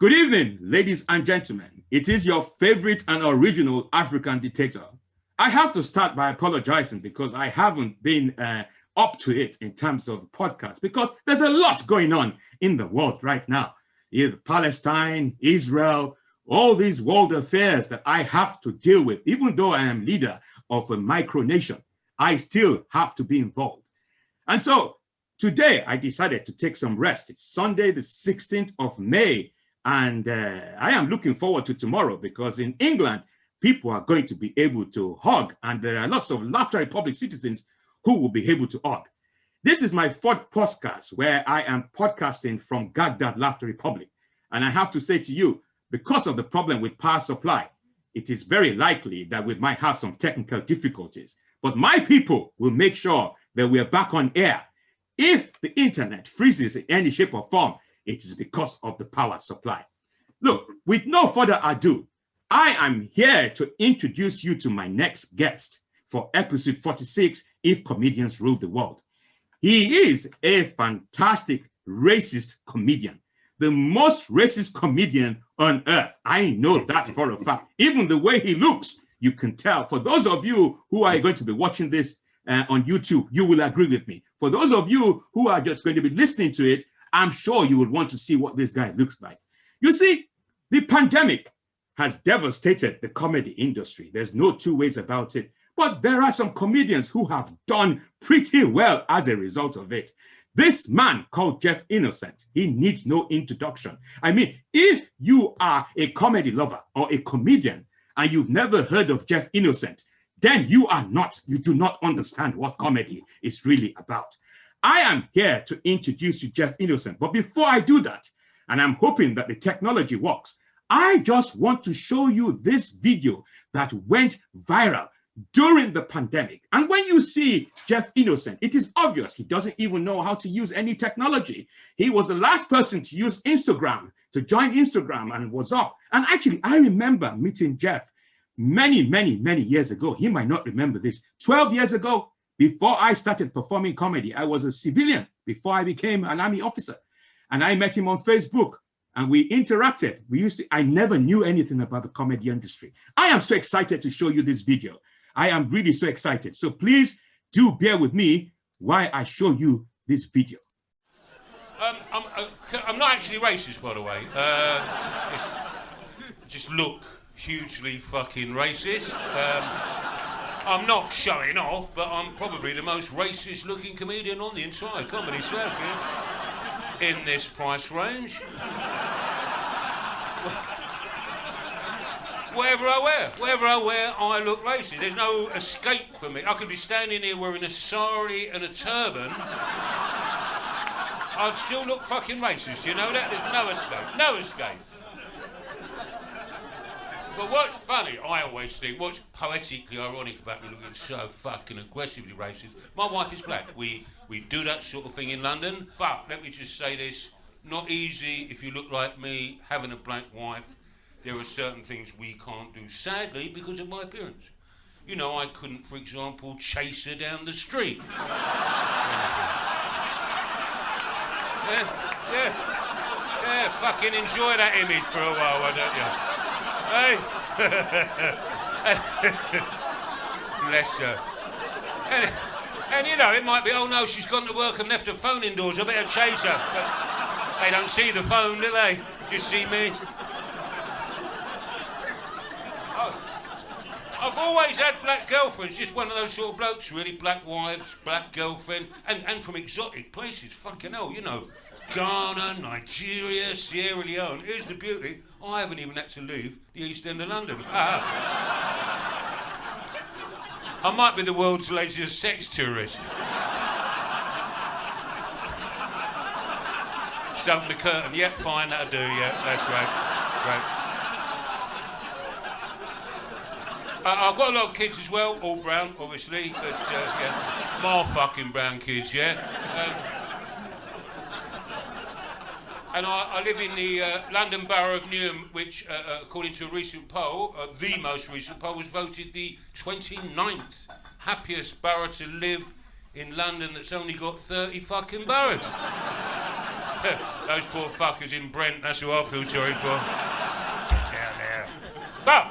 Good evening, ladies and gentlemen. It is your favorite and original African dictator. I have to start by apologizing because I haven't been uh, up to it in terms of podcasts because there's a lot going on in the world right now. Either Palestine, Israel, all these world affairs that I have to deal with, even though I am leader of a micronation, I still have to be involved. And so today I decided to take some rest. It's Sunday, the 16th of May, and uh, I am looking forward to tomorrow because in England, people are going to be able to hug, and there are lots of Laughter Republic citizens who will be able to hug. This is my fourth podcast where I am podcasting from Gagdad Laughter Republic. And I have to say to you, because of the problem with power supply, it is very likely that we might have some technical difficulties. But my people will make sure that we are back on air. If the internet freezes in any shape or form, it is because of the power supply. Look, with no further ado, I am here to introduce you to my next guest for episode 46 If Comedians Rule the World. He is a fantastic racist comedian, the most racist comedian on earth. I know that for a fact. Even the way he looks, you can tell. For those of you who are going to be watching this uh, on YouTube, you will agree with me. For those of you who are just going to be listening to it, I'm sure you would want to see what this guy looks like. You see, the pandemic has devastated the comedy industry. There's no two ways about it. But there are some comedians who have done pretty well as a result of it. This man called Jeff Innocent, he needs no introduction. I mean, if you are a comedy lover or a comedian and you've never heard of Jeff Innocent, then you are not, you do not understand what comedy is really about. I am here to introduce you Jeff Innocent. But before I do that, and I'm hoping that the technology works, I just want to show you this video that went viral during the pandemic. And when you see Jeff Innocent, it is obvious he doesn't even know how to use any technology. He was the last person to use Instagram, to join Instagram and was up. And actually, I remember meeting Jeff many, many, many years ago. He might not remember this. 12 years ago, before I started performing comedy, I was a civilian before I became an army officer. And I met him on Facebook and we interacted. We used to, I never knew anything about the comedy industry. I am so excited to show you this video. I am really so excited. So please do bear with me while I show you this video. Um, I'm, uh, I'm, not actually racist, by the way. Uh, just, just, look hugely fucking racist. Um, I'm not showing off, but I'm probably the most racist looking comedian on the entire comedy circuit in this price range. Whatever I wear, whatever I wear, I look racist. There's no escape for me. I could be standing here wearing a sari and a turban. I'd still look fucking racist, you know that? There's no escape. No escape. But what's funny, I always think, what's poetically ironic about me looking so fucking aggressively racist, my wife is black. We, we do that sort of thing in London. But let me just say this not easy if you look like me, having a black wife. There are certain things we can't do, sadly, because of my appearance. You know, I couldn't, for example, chase her down the street. yeah, yeah, yeah, fucking enjoy that image for a while, why don't you? Hey? Bless her. And, and, you know, it might be, oh no, she's gone to work and left her phone indoors, I better chase her. But they don't see the phone, do they? Just see me. Oh, I've always had black girlfriends, just one of those sort of blokes, really. Black wives, black girlfriend, and, and from exotic places, fucking hell, you know. Ghana, Nigeria, Sierra Leone. Here's the beauty. I haven't even had to leave the East End of London. I might be the world's laziest sex tourist. Just the curtain. Yep, fine, that'll do. Yeah, that's great. Great. Uh, I've got a lot of kids as well, all brown, obviously, but uh, yeah, more fucking brown kids, yeah. Um, and I, I, live in the uh, London Borough of Newham, which, uh, uh, according to a recent poll, uh, the most recent poll, was voted the 29th happiest borough to live in London that's only got 30 fucking boroughs. Those poor fuckers in Brent, that's who I feel sorry for. Get down there. But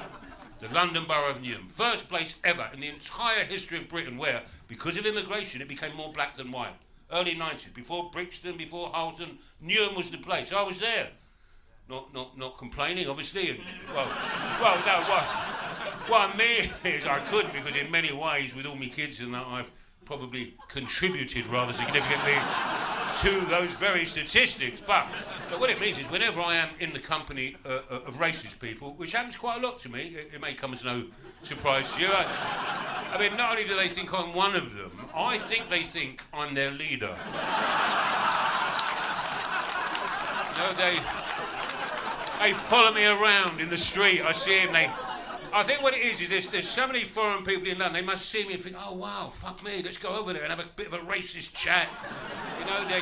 the London Borough of Newham, first place ever in the entire history of Britain where, because of immigration, it became more black than white. Early 90s, before Brixton, before Harlesden, Newham was the place. I was there. Not, not, not complaining, obviously. And, well, well, no, what, what I mean is I couldn't because in many ways, with all my kids and that, I've probably contributed rather significantly to those very statistics. But, but, what it means is whenever I am in the company uh, uh, of racist people, which happens quite a lot to me, it, it may come as no surprise to you. I, I, mean, not only do they think I'm one of them, I think they think I'm their leader. they, they follow me around in the street. I see them, they I think what it is is there's so many foreign people in London. They must see me and think, oh wow, fuck me, let's go over there and have a bit of a racist chat. Know, they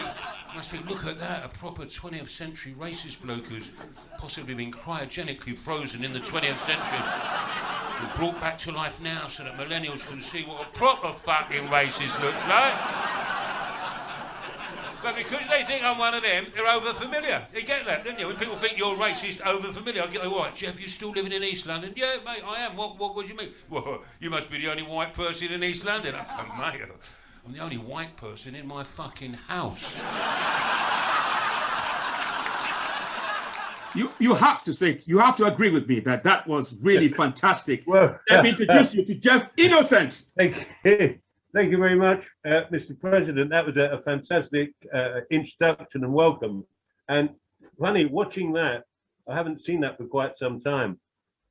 must think, look at that, a proper 20th century racist bloke who's possibly been cryogenically frozen in the 20th century. brought back to life now so that millennials can see what a proper fucking racist looks like. But because they think I'm one of them, they're over familiar. You get that, don't you? When people think you're racist, over familiar, I go, oh, right, Jeff, you still living in East London? Yeah, mate, I am. What, what, what do you mean? Well, you must be the only white person in East London. Oh, I go, mate, I'm the only white person in my fucking house. You, you have to say you have to agree with me that that was really fantastic. Well, let me introduce you to Jeff Innocent. Thank you. Thank you very much, uh, Mr. President. That was a, a fantastic uh, introduction and welcome. And funny, watching that, I haven't seen that for quite some time.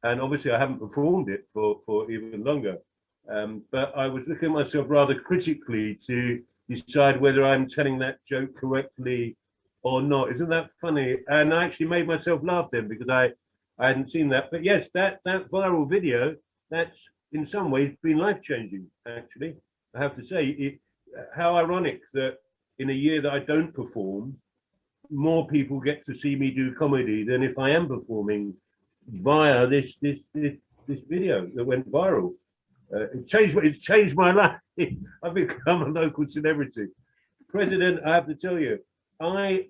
And obviously, I haven't performed it for, for even longer. Um, but I was looking at myself rather critically to decide whether I'm telling that joke correctly or not. Isn't that funny? And I actually made myself laugh then because I, I hadn't seen that. But yes, that, that viral video, that's in some ways been life changing, actually. I have to say, it, how ironic that in a year that I don't perform, more people get to see me do comedy than if I am performing via this this this, this video that went viral. Uh, it changed it's changed my life. I've become a local celebrity. President, I have to tell you, I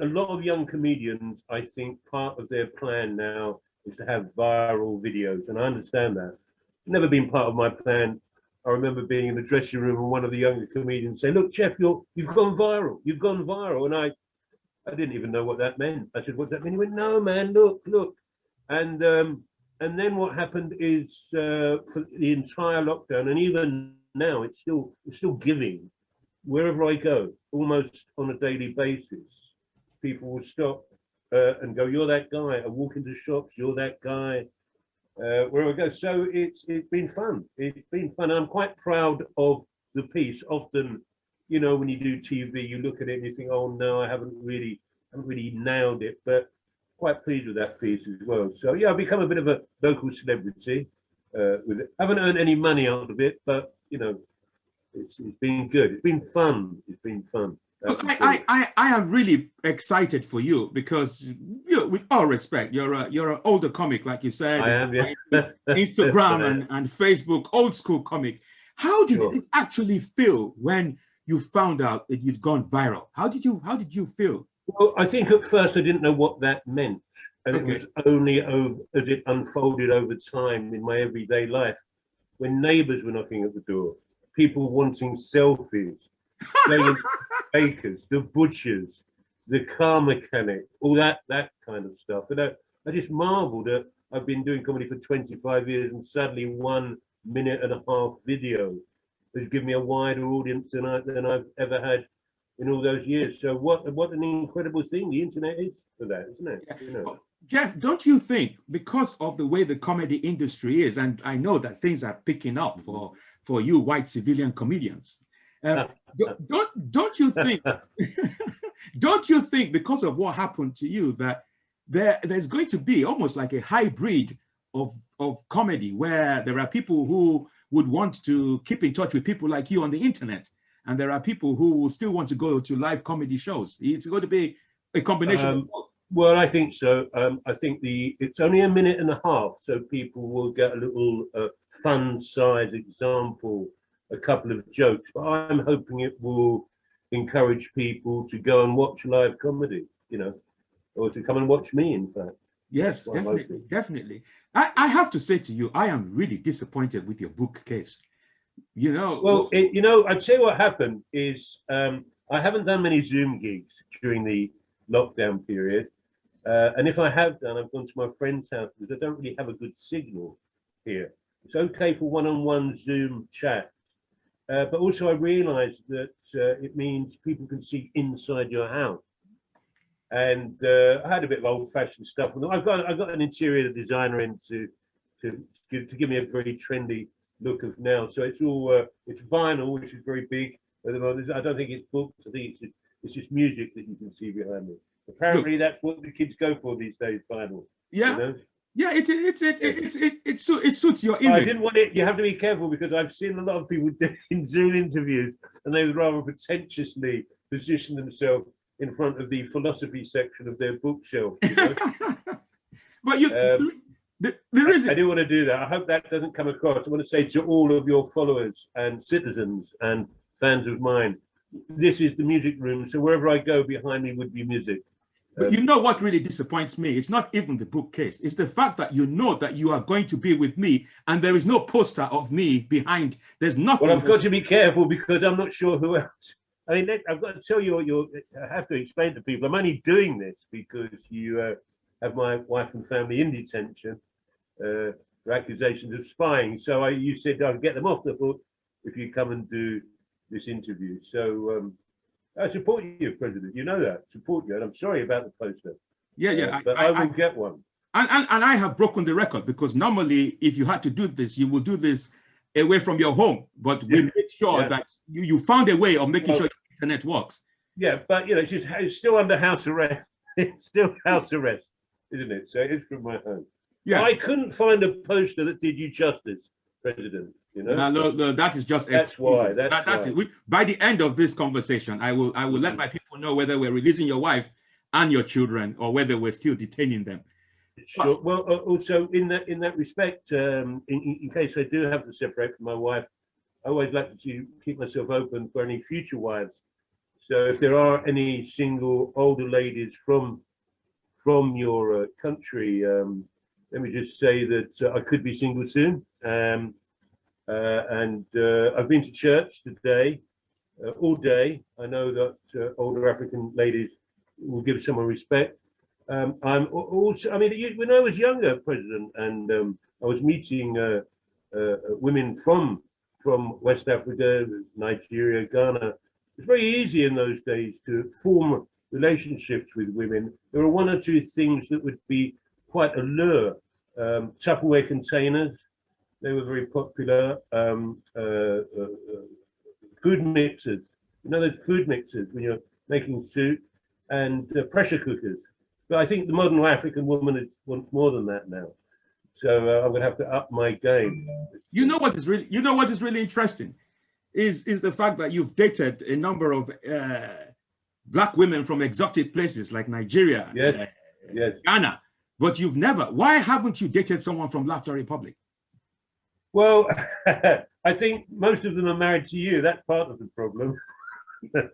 a lot of young comedians, I think part of their plan now is to have viral videos, and I understand that. Never been part of my plan I remember being in the dressing room and one of the younger comedians saying, "Look, Jeff, you're you've gone viral. You've gone viral." And I, I didn't even know what that meant. I said, "What's that mean?" He went, "No, man, look, look." And um, and then what happened is uh, for the entire lockdown, and even now, it's still it's still giving. Wherever I go, almost on a daily basis, people will stop uh, and go, "You're that guy." I walk into shops, "You're that guy." uh, where we go. So it's it's been fun. It's been fun. I'm quite proud of the piece. Often, you know, when you do TV, you look at it and you think, "Oh no, I haven't really, haven't really nailed it." But quite pleased with that piece as well. So yeah, I've become a bit of a local celebrity uh, with it. I haven't earned any money out of it, but you know, it's it's been good. It's been fun. It's been fun. I, I, I am really excited for you because you, with all respect, you're a you're an older comic, like you said. I am, yeah. Instagram and, and Facebook, old school comic. How did sure. it actually feel when you found out that you'd gone viral? How did you how did you feel? Well, I think at first I didn't know what that meant. And okay. it was only over, as it unfolded over time in my everyday life when neighbors were knocking at the door, people wanting selfies, the bakers, the butchers, the car mechanic, all that that kind of stuff. And I, I just marveled that I've been doing comedy for 25 years and suddenly one minute and a half video has given me a wider audience than I than I've ever had in all those years. So what what an incredible thing the internet is for that, isn't it? You know. Jeff, don't you think because of the way the comedy industry is, and I know that things are picking up for for you white civilian comedians, uh, don't don't you think don't you think because of what happened to you that there there's going to be almost like a hybrid of of comedy where there are people who would want to keep in touch with people like you on the internet and there are people who will still want to go to live comedy shows it's going to be a combination um, of both well i think so um, i think the it's only a minute and a half so people will get a little uh, fun size example a couple of jokes, but I'm hoping it will encourage people to go and watch live comedy, you know, or to come and watch me, in fact. Yes, definitely, definitely. I, I have to say to you, I am really disappointed with your book case. You know, Well, it, you know, I'd say what happened is um, I haven't done many Zoom gigs during the lockdown period. Uh, and if I have done, I've gone to my friend's house because I don't really have a good signal here. It's okay for one-on-one Zoom chat. Uh, but also I realized that uh, it means people can see inside your house. And uh, I had a bit of old-fashioned stuff. I've got I've got an interior designer in to to to give me a very trendy look of now. So it's all uh, it's vinyl, which is very big at the moment. I don't think it's books. I think it's just, it's just music that you can see behind me. Apparently, that's what the kids go for these days. Vinyl. yeah, You know? yeah, it it it it it it, it, su- it suits your image. I didn't want it. You have to be careful because I've seen a lot of people doing Zoom interviews, and they would rather pretentiously position themselves in front of the philosophy section of their bookshelf. You know? but you, Um, the, the reason I do want to do that. I hope that doesn't come across. I want to say to all of your followers and citizens and fans of mine, this is the music room. So wherever I go, behind me would be music. But you know what really disappoints me? It's not even the bookcase. It's the fact that you know that you are going to be with me and there is no poster of me behind. There's nothing. Well, I've got to be careful because I'm not sure who else. I mean, let- I've got to tell you, you I have to explain to people. I'm only doing this because you uh, have my wife and family in detention uh, for accusations of spying. So I, you said I'll get them off the hook if you come and do this interview. So um, I support you, President. You know that. Support you. And I'm sorry about the poster. yeah, Uh, yeah. but I, I, I, will get one. and, and, and I have broken the record because normally, if you had to do this, you will do this away from your home. But we Yeah. made sure Yeah. that you, you found a way of making Well- sure the internet works. Yeah, but you know, it's, just, it's still under house arrest. It's still house arrest, isn't it? So it's from my home. Yeah. I couldn't find a poster that did you justice, President. You know. No, no, no, that is just That's excuses. why, that's That- that why. is- we- by the end of this conversation, I will I will let Mhm. my people know whether we're releasing your wife and your children or whether we're still detaining them. Sure. Well, uh, also in that in that respect, um, in, in, in case I do have to separate from my wife, I always like to keep myself open for any future wives. So if there are any single older ladies from from your uh, country, um, let me just say that uh, I could be single soon. Um, uh, and uh, I've been to church today, uh, all day. I know that uh, older African ladies will give someone respect. Um, I'm also, I mean, when I was younger, President, and um, I was meeting uh, women from from West Africa, Nigeria, Ghana. It's very easy in those days to form relationships with women. There are one or two things that would be quite a lure. Um, Tupperware containers, they were very popular. Um, uh, uh, uh, food mixers, you know, those food mixers when you're making soup, and uh, pressure cookers. But I think the modern African woman is, wants more than that now. So uh, I'm going to have to up my game. You know what is really you know what is really interesting is is the fact that you've dated a number of uh, black women from exotic places like Nigeria, Yes. Yes. Ghana, but you've never. Why haven't you dated someone from Laughter Republic? Well, I think most of them are married to you. That's part of the problem.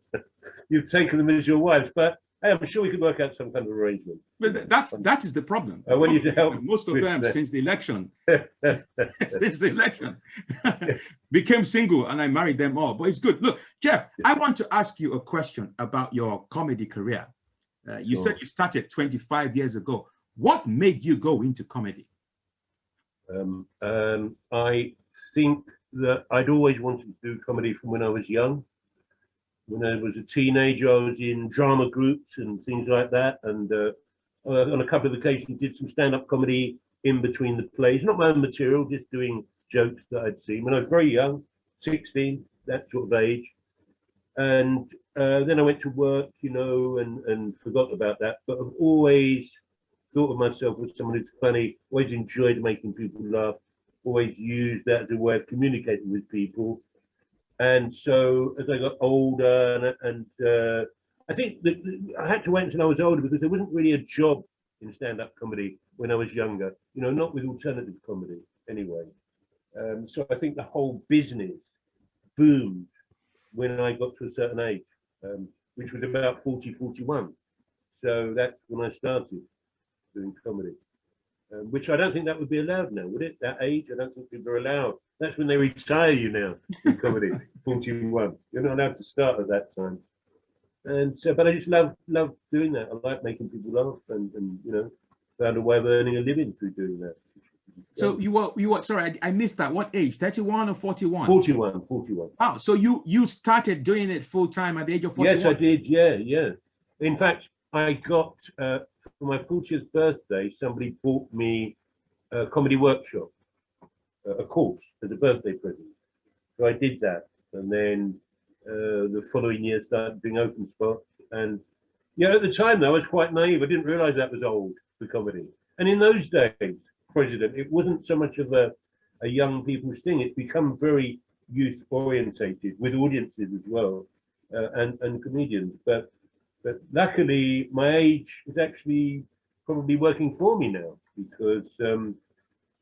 You've taken them as your wives, but hey, I'm sure we could work out some kind of arrangement. But that's that is the problem. I want you to help Most of them that. since the election, since the election, became single, and I married them all. But it's good. Look, Jeff, I want to ask you a question about your comedy career. Uh, you Sure. said you started 25 years ago. What made you go into comedy? Um, um, I think that I'd always wanted to do comedy from when I was young. When I was a teenager, I was in drama groups and things like that, and uh, uh, on a couple of occasions did some stand-up comedy in between the plays. Not my own material, just doing jokes that I'd seen when I was very young, 16, that sort of age. And uh, then I went to work, you know, and, and forgot about that. But I've always thought of myself as someone who's funny, always enjoyed making people laugh, always used that as a way of communicating with people. And so as I got older, and, and uh, I think that I had to wait until I was older because there wasn't really a job in stand-up comedy when I was younger. You know, not with alternative comedy anyway. Um, so I think the whole business boomed when I got to a certain age. um, which was about 40, 41. So that's when I started doing comedy, um, which I don't think that would be allowed now, would it? That age, I don't think people are allowed. That's when they retire you now in comedy, 41. You're not allowed to start at that time. And so, but I just love love doing that. I like making people laugh, and, and you know, found a way of earning a living through doing that. So you were you were sorry, I, I missed that. What age? 31 or 41? 41, 41. Oh, so you you started doing it full time at the age of 41? Yes, I did. Yeah, yeah. In fact, I got uh, for my 40th birthday, somebody bought me a comedy workshop, uh, a course as a birthday present. So I did that, and then uh, the following year started doing open spots. And yeah, at the time though, I was quite naive. I didn't realise that was old for comedy. And in those days, President, it wasn't so much of a a young people's thing. It's become very youth orientated with audiences as well, uh, and and comedians. But but luckily, my age is actually probably working for me now because um,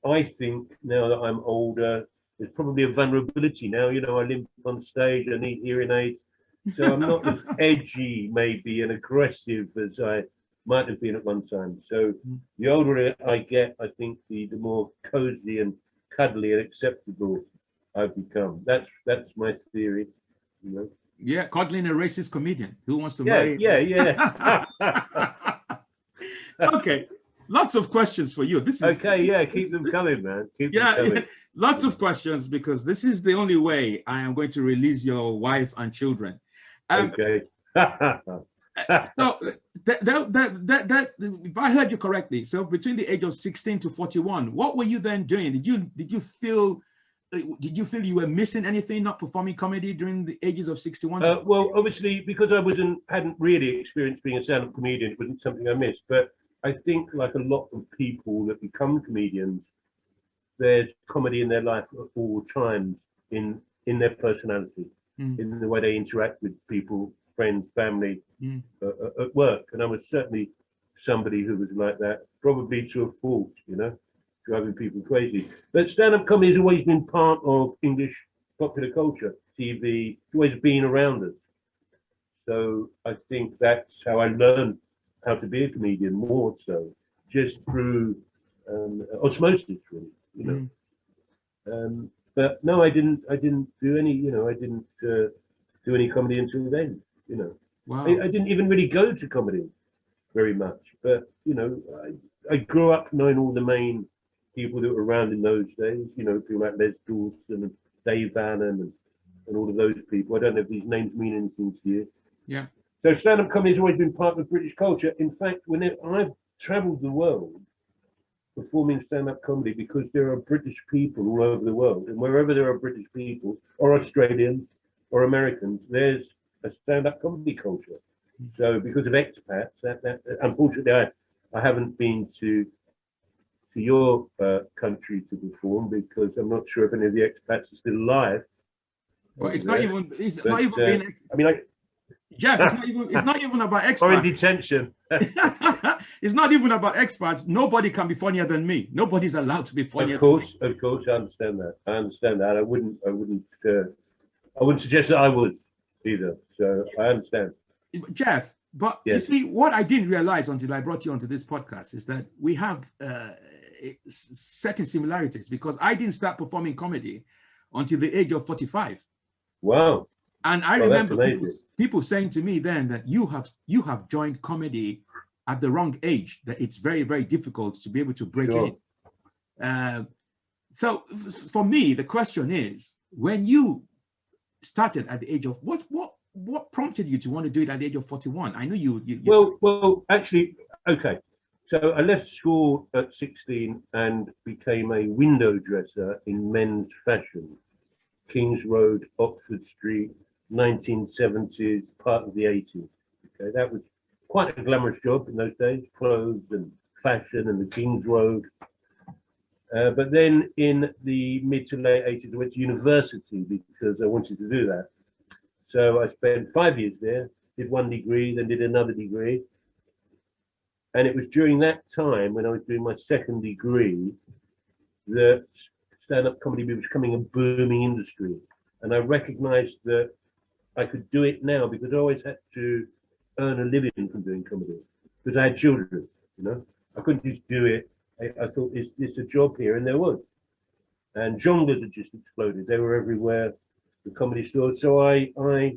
I think now that I'm older, there's probably a vulnerability now. You know, I limp on stage, I need hearing aids, so I'm not as edgy, maybe, and aggressive as I might have been at one time. So the older I get, I think the the more cozy and cuddly and acceptable I've become. That's that's my theory. You know. Yeah, Coddling a racist comedian who wants to Yeah, marry. yeah, yeah. okay, lots of questions for you. This is okay, yeah, keep them coming, man. Keep yeah, them coming. lots of questions because this is the only way I am going to release your wife and children. Um, Okay. so that, that, that, that, that, if I heard you correctly, so between the age of 16 to 41, what were you then doing? Did you did you feel did you feel you were missing anything not performing comedy during the ages of 61? Uh, well, obviously, because I wasn't hadn't really experienced being a stand-up comedian, it wasn't something I missed. But I think, like a lot of people that become comedians, there's comedy in their life at all times in in their personality, Mm. in the way they interact with people, friends, family, Mm. uh, at work. And I was certainly somebody who was like that, probably to a fault, you know, driving people crazy. But stand-up comedy has always been part of English popular culture, TV, it's always been around us. So I think that's how I learned how to be a comedian more so, just through um, osmosis, really, you know. Mm. Um, but no, I didn't. I didn't do any. You know, I didn't uh, do any comedy until then. You know, Wow. I, I didn't even really go to comedy very much. But you know, I, I grew up knowing all the main people that were around in those days. You know, people like Les Dawson and Dave Bannon and, and all of those people. I don't know if these names mean anything to you. Yeah. So stand-up comedy has always been part of British culture. In fact, when I've travelled the world performing stand-up comedy because there are British people all over the world, and wherever there are British people or Australians or Americans, there's a stand-up comedy culture. Mm. So because of expats, that, that unfortunately I, I haven't been to to your uh, country to perform because I'm not sure if any of the expats are still alive. well, it's over not there. even it's But, not even uh, being I mean, I, Jeff, it's not even it's not even about expats. or in detention. it's not even about expats. Nobody can be funnier than me. Nobody's allowed to be funnier. Of course, of course, I understand that. I understand that. I wouldn't, I wouldn't, uh, I wouldn't suggest that I would either. So I understand. Jeff, but you see, what I didn't realize until I brought you onto this podcast is that we have uh, certain similarities because I didn't start performing comedy until the age of 45. Wow. And I that's remember people, people saying to me then that you have you have joined comedy at the wrong age, that it's very, very difficult to be able to break Sure. in. Uh, so for me, the question is when you started at the age of what what what prompted you to want to do it at the age of 41? I know you you, you Well, well, actually, okay. So I left school at 16 and became a window dresser in men's fashion. Kings Road, Oxford Street, 1970s, part of the 80s. Okay, that was quite a glamorous job in those days, clothes and fashion and the Kings Road. Uh, but then in the mid to late 80s, I went to university because I wanted to do that. So I spent five years there, did one degree, then did another degree. And it was during that time when I was doing my second degree that stand-up comedy was becoming a booming industry. And I recognized that I could do it now because I always had to earn a living from doing comedy because I had children, you know. I couldn't just do it. I, I thought it's, it's a job here, and there was. And jongleurs had just exploded. They were everywhere, the comedy stores. So I I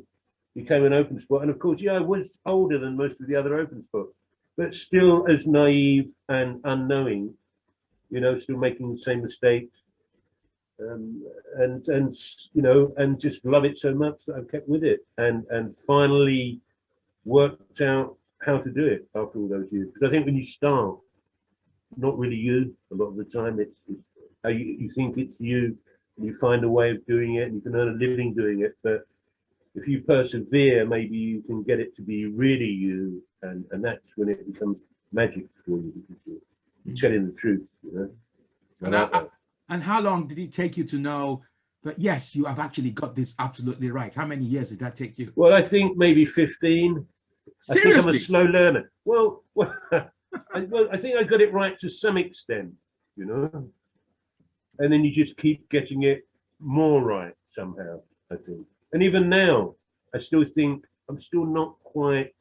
became an open spot. And of course, yeah, I was older than most of the other open spots, but still as naive and unknowing, you know, still making the same mistakes. Um, and and you know, and just love it so much that I've kept with it, and and finally worked out how to do it after all those years. Because I think when you start, not really you a lot of the time. It's, it's how you, you think it's you, and you find a way of doing it, and you can earn a living doing it. But if you persevere, maybe you can get it to be really you, and and that's when it becomes magic for you. Because you're, you're telling the truth, you know. And, I I- and how long did it take you to know that yes, you have actually got this absolutely right? How many years did that take you? Well, I think maybe 15. I think I'm a slow learner. Well, well, I, well, I think I got it right to some extent, you know. And then you just keep getting it more right somehow, I think. And even now, I still think I'm still not quite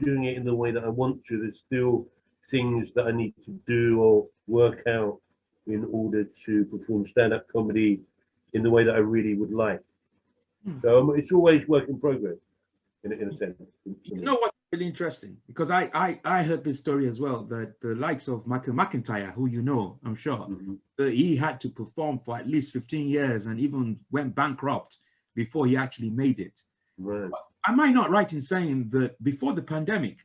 doing it in the way that I want to. There's still things that I need to do or work out in order to perform stand-up comedy in the way that I really would like. Hmm. So um, it's always work in progress, in, a- in a sense. You know what's really interesting? Because I, I I heard this story as well that the likes of Michael McIntyre, who you know, I'm sure, Mhm. uh, he had to perform for at least 15 years and even went bankrupt before he actually made it. Right. Am I not right in saying that before the pandemic,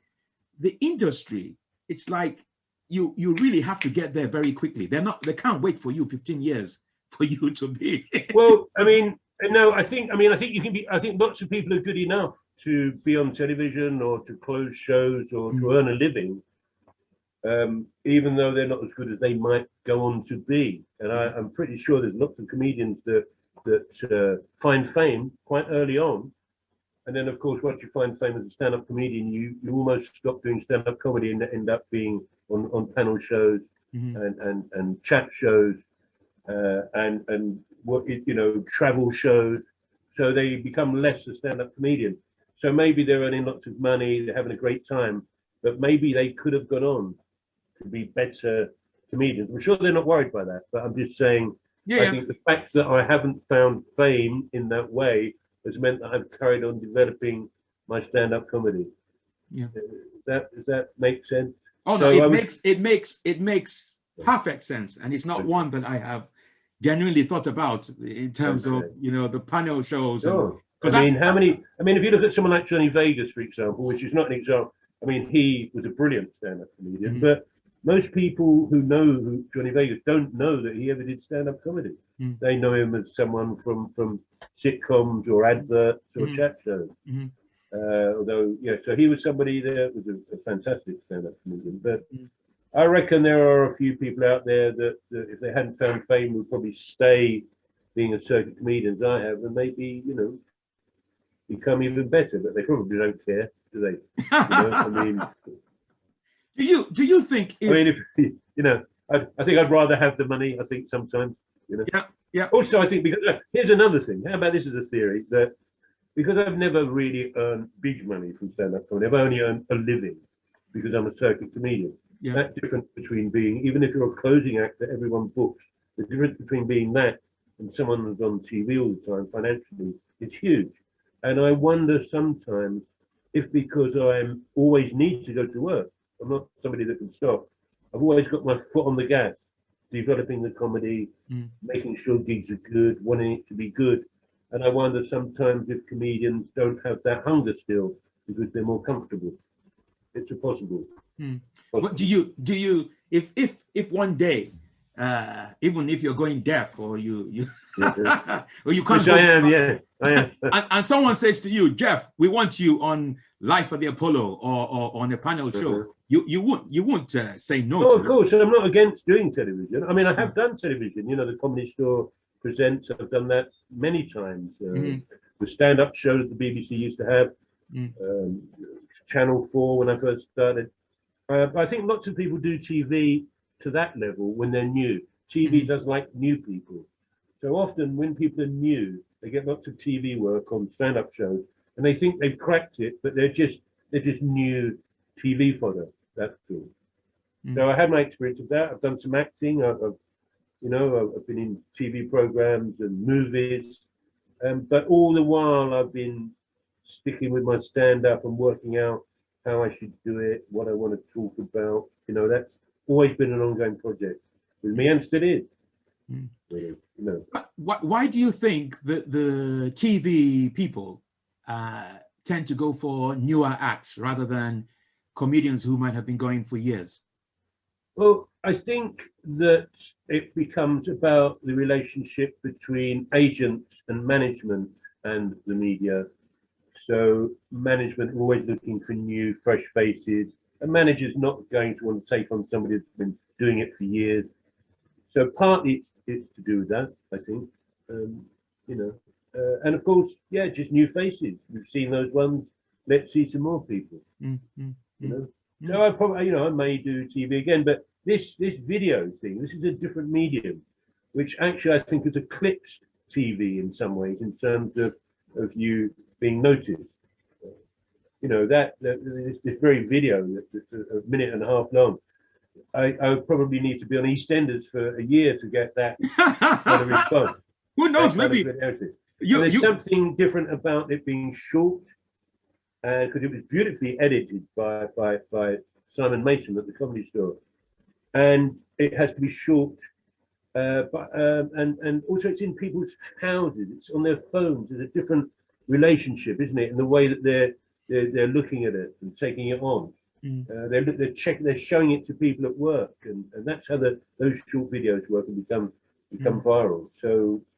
the industry, it's like you you really have to get there very quickly. They're not they can't wait for you 15 years for you to be. Well, I mean, no, I think, I mean, I think you can be, I think lots of people are good enough to be on television or to close shows or to Mm. earn a living, um, even though they're not as good as they might go on to be. And I, I'm pretty sure there's lots of comedians that that uh, find fame quite early on. And then, of course, once you find fame as a stand-up comedian, you, you almost stop doing stand-up comedy and end up being on, on panel shows Mhm. and, and, and chat shows uh, and and what it- you know travel shows. So they become less a stand-up comedian. So maybe they're earning lots of money they're having a great time but maybe they could have gone on to be better comedians. I'm sure they're not worried by that but i'm just saying Yeah, i think the fact that i haven't found fame in that way has meant that i've carried on developing my stand-up comedy Yeah. Does that does that make sense Oh no, So it was- makes it makes it makes perfect sense, and it's not one that I have genuinely thought about in terms of you know the panel shows. and- I mean, how many? I mean, if you look at someone like Johnny Vegas, for example, which is not an example. I mean, he was a brilliant stand-up comedian, Mhm. but most people who know who Johnny Vegas don't know that he ever did stand-up comedy. Mm. They know him as someone from from sitcoms or adverts or Mhm. chat shows. Mhm. Uh, although, yeah, so he was somebody that was a, a fantastic stand-up comedian. But Mm. I reckon there are a few people out there that, that if they hadn't found fame, would probably stay being a circuit comedian as I have, and maybe you know become even better. But they probably don't care, do they? You know, I mean, do you do you think if, I mean, if you know, I, I think I'd rather have the money. I think sometimes, you know. Yeah, yeah. Also, I think because look, here's another thing. How about this as a theory that because I've never really earned big money from stand-up comedy, I've only earned a living because I'm a circuit comedian. Yeah. That difference between being, even if you're a closing act that everyone books, the difference between being that and someone who's on TV all the time financially is huge. And I wonder sometimes if because I'm always need to go to work, I'm not somebody that can stop. I've always got my foot on the gas, developing the comedy, Mm. making sure gigs are good, wanting it to be good. And I wonder sometimes if comedians don't have that hunger still because they're more comfortable. It's a possible. Possible. what do you do you if if if one day uh even if you're going deaf or you you Yeah, or you can't Which go- I am, yeah, I am. and, and someone says to you, Jeff, we want you on Live at the Apollo or, or on a panel show, Mhm. you you won't you won't uh, say no Oh, of course. I'm not against doing television. I mean, I have done television. You know, the Comedy Store presents. I've done that many times. Uh, Mhm. The stand-up show that the BBC used to have, Mm. um, Channel Four when I first started. Uh, but I think lots of people do TV to that level when they're new. TV Mhm. does like new people. So often when people are new, they get lots of TV work on stand-up shows, and they think they've cracked it, but they're just they're just new TV fodder. That's all. Mm. So I had my experience of that. I've done some acting. I've, I've you know I've, I've been in TV programs and movies, um, but all the while I've been sticking with my stand up and working out how I should do it, what I want to talk about. You know, that's always been an ongoing project with me and still is. Mm. Really, you know. Why, why do you think that the TV people uh, tend to go for newer acts rather than comedians who might have been going for years? Well, I think that it becomes about the relationship between agent and management and the media. So management are always looking for new, fresh faces. A manager's not going to want to take on somebody that's been doing it for years. So partly it's, it's to do with that, I think. Um, you know, uh, and of course, yeah, just new faces. We've seen those ones. Let's see some more people. Mm, mm, You mm. know, so I probably, you know, I may do TV again, but this this video thing, this is a different medium, which actually I think has eclipsed TV in some ways in terms of of you being noticed. You know that, that this, this very video that- that's a, minute and a half long. I, I would probably need to be on EastEnders for a year to get that kind of response. Who knows? Maybe. You, There's you something different about it being short, because it was beautifully edited by by by Simon Mason at the Comedy Store, and it has to be short. Uh, but um, and and also it's in people's houses. It's on their phones. There's a different relationship, isn't it? In the way that they're they're, they're looking at it and taking it on. Mm. Uh, they're they're checking. They're showing it to people at work, and, and that's how the those short videos work and become become viral. So uh,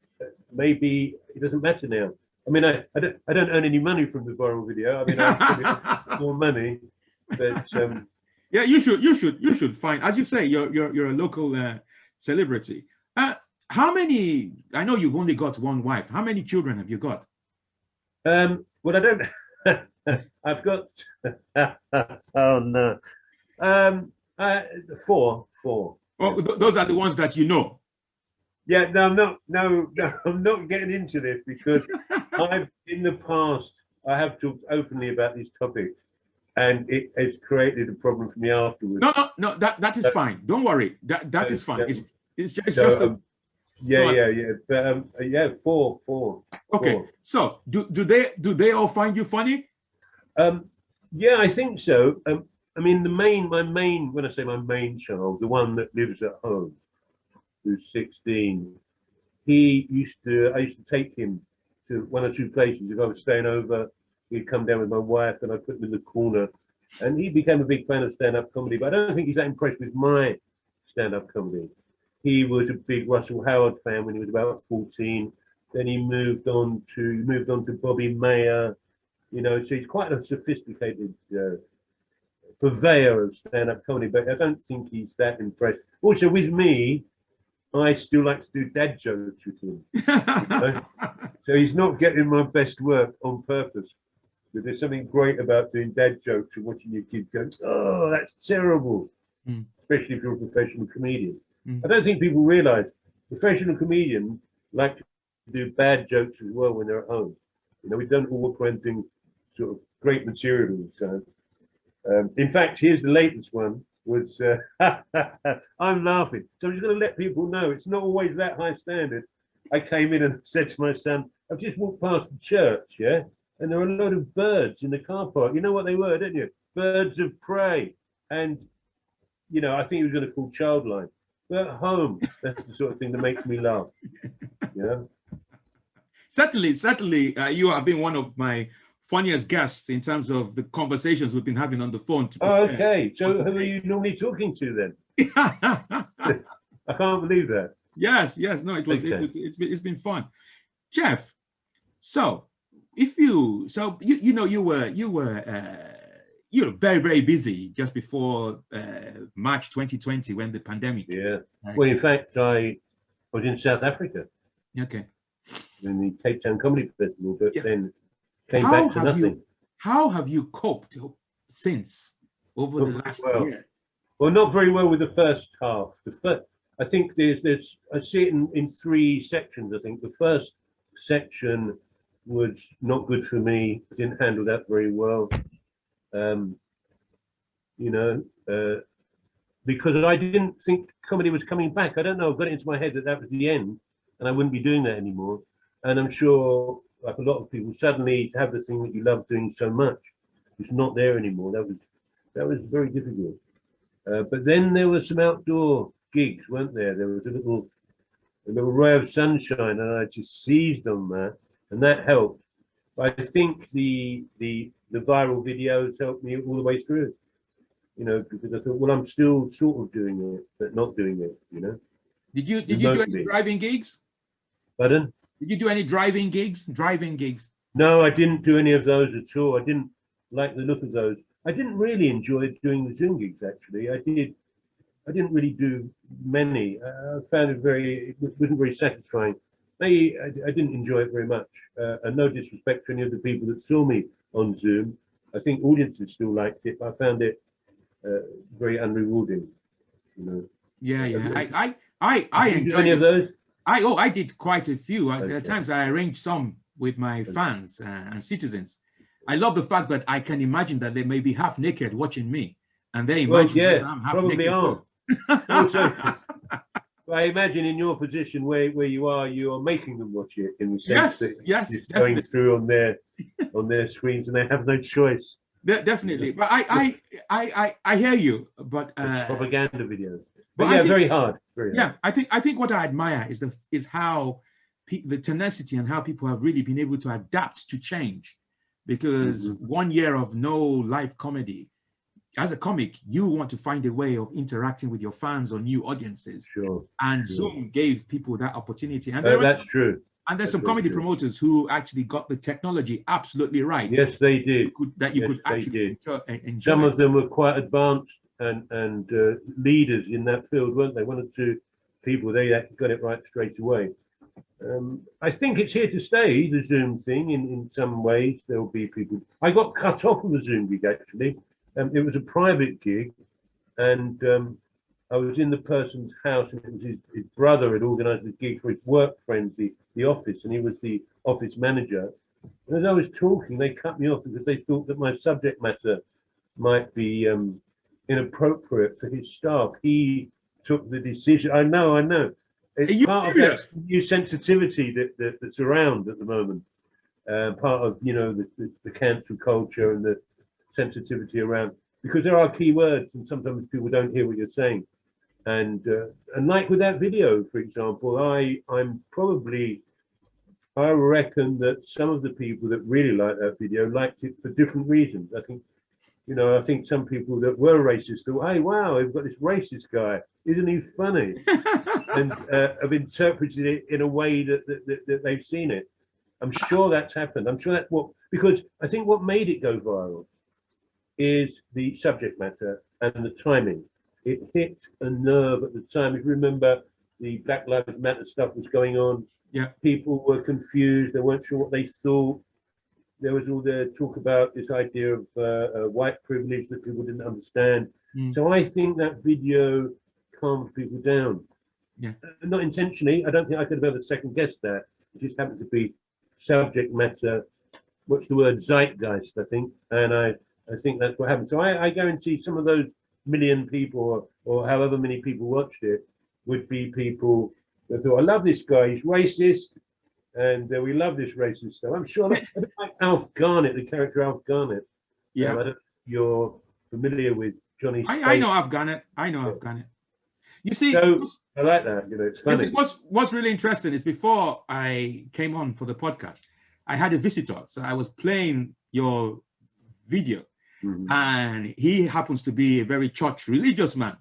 maybe it doesn't matter now. I mean, I, I don't I don't earn any money from the viral video. I mean, I more money, but um, yeah, you should, you should, you should find, as you say, you're you're you're a local uh, celebrity. Uh, how many? I know you've only got one wife. How many children have you got? um, well, I don't. I've got. oh no. Um, uh, four, four. Oh, th- those are the ones that you know. Yeah, no, I'm not. No, no, I'm not getting into this because I've in the past I have talked openly about these topics, and it has created a problem for me afterwards. No, no, no. That that is Uh, fine. Don't worry. That that uh, is fine. It's it's just, it's So, just a, um, yeah, yeah, yeah. But um, uh, yeah, four, four. okay. four. So do do they do they all find you funny? Um, yeah, I think so. Um, I mean, the main, my main, when I say my main child, the one that lives at home, who's 16, he used to, I used to take him to one or two places. If I was staying over, he'd come down with my wife and I'd put him in the corner. And he became a big fan of stand up comedy, but I don't think he's that impressed with my stand up comedy. He was a big Russell Howard fan when he was about 14. Then he moved on to moved on to Bobby Mair, you know, so he's quite a sophisticated uh, purveyor of stand-up comedy, but I don't think he's that impressed. Also, with me, I still like to do dad jokes with him, so he's not getting my best work on purpose. Because there's something great about doing dad jokes and watching your kids go, "Oh, that's terrible," Mm. especially if you're a professional comedian. Mm. I don't think people realise professional comedians like to do bad jokes as well when they're at home. You know, we don't all walk around doing sort of great material all the time. Um, in fact, here's the latest one. Was uh, I'm laughing, so I'm just going to let people know it's not always that high standard. I came in and said to my son, "I've just walked past the church, yeah, and there were a lot of birds in the car park. You know what they were, didn't you? Birds of prey." And you know, I think he was going to call childline. But at home, that's the sort of thing that makes me laugh. Yeah. certainly, certainly, uh, you have been one of my funniest guests in terms of the conversations we've been having on the phone. To Oh, okay. So who are you normally talking to then? I can't believe that. yes, yes, no, it was. It, Okay. it, it's been, it's been fun, Jeff. So, if you, so you, you know, you were, you were, uh, you were very, very busy just before uh, March 2020 when the pandemic. Yeah. uh, Well, in fact, I was in South Africa okay. in the Cape Town Comedy Festival, but Yeah. then came How back to have nothing. you- How have you coped since over Not the last well. year? Well, not very well with the first half. The first, I think there's, there's, I see it in, in three sections. I think the first section was not good for me. Didn't handle that very well. Um, you know, uh, because I didn't think comedy was coming back. I don't know. I got it into my head that that was the end, and I wouldn't be doing that anymore. And I'm sure, like a lot of people, suddenly to have the thing that you love doing so much, it's not there anymore. That was that was very difficult. Uh, but then there were some outdoor gigs, weren't there? There was a little a little ray of sunshine, and I just seized on that, and that helped. I think the the the viral videos helped me all the way through. You know, because I thought, well, I'm still sort of doing it, but not doing it. You know. Did you did you do any driving gigs? Pardon? Did you do any driving gigs? Driving gigs? No, I didn't do any of those at all. I didn't like the look of those. I didn't really enjoy doing the Zoom gigs. Actually, I did. I didn't really do many. Uh, I found it very. It wasn't very satisfying. Maybe I, I didn't enjoy it very much. Uh, and no disrespect to any of the people that saw me on Zoom. I think audiences still liked it, but I found it uh, very unrewarding. You know. Yeah, yeah. I I I, I enjoyed any of those. I oh I did quite a few. There are times I arranged some with my fans uh, and citizens. I love the fact that I can imagine that they may be half naked watching me, and they Well, imagine yeah, I'm half probably naked. are. Also, I imagine in your position where, where you are, you are making them watch it in the sense yes, that yes, it's going through on their on their screens and they have no choice. de- definitely. But I I I I, I hear you. But uh, propaganda videos. But yeah, think- very hard. Very hard. yeah i think i think what i admire is the is how pe- the tenacity and how people have really been able to adapt to change because Mhm. one year of no live comedy as a comic you want to find a way of interacting with your fans or new audiences Sure. and Sure. zoom gave people that opportunity and Uh, are, that's true. and there's that's some comedy true. promoters who actually got the technology absolutely right Yes, they you did. could, that you Yes, could actually enjoy, enjoy. Some of them were quite advanced and and uh, leaders in that field, weren't they? One or two people they got it right straight away. Um, I think it's here to stay. The Zoom thing, in in some ways, there will be people. I got cut off of the Zoom gig actually. Um, it was a private gig, and um, I was in the person's house, and it was his, his brother had organised the gig for his work friends, the the office, and he was the office manager. And as I was talking, they cut me off because they thought that my subject matter might be um, inappropriate for his staff. He took the decision. I know, I know. It's Are you part serious? of that new sensitivity that, that that's around at the moment. Uh, part of you know the, the, the cancel culture and the sensitivity around because there are key words and sometimes people don't hear what you're saying. And uh, and like with that video, for example, I I'm probably I reckon that some of the people that really liked that video liked it for different reasons. I think, you know, I think some people that were racist thought, "Hey, wow, we've got this racist guy. Isn't he funny?" and uh, have interpreted it in a way that, that, that, that they've seen it. I'm sure that's happened. I'm sure that's what because I think what made it go viral is the subject matter and the timing. It hit a nerve at the time. If you remember, the Black Lives Matter stuff was going on. Yeah. People were confused. They weren't sure what they thought. There was all the talk about this idea of uh, uh, white privilege that people didn't understand. Mm. So I think that video calmed people down. Yeah. Uh, Not intentionally. I don't think I could have ever second guessed that. It just happened to be subject matter. What's the word? Zeitgeist, I think. And I, I think that's what happened. So I, I guarantee some of those million people or, or however many people watched it would be people that thought, I love this guy, he's racist, and uh, we love this racist stuff. I'm sure that, a bit like Alf Garnett, the character Alf Garnett. yeah Um, I don't know if you're familiar with Johnny I, I Speight. know Afghan I know Alf Garnett. You see, So- I like that. You know, it's funny. it what's what's really interesting is before I came on for the podcast, I had a visitor. So I was playing your video, Mhm, and he happens to be a very church religious man,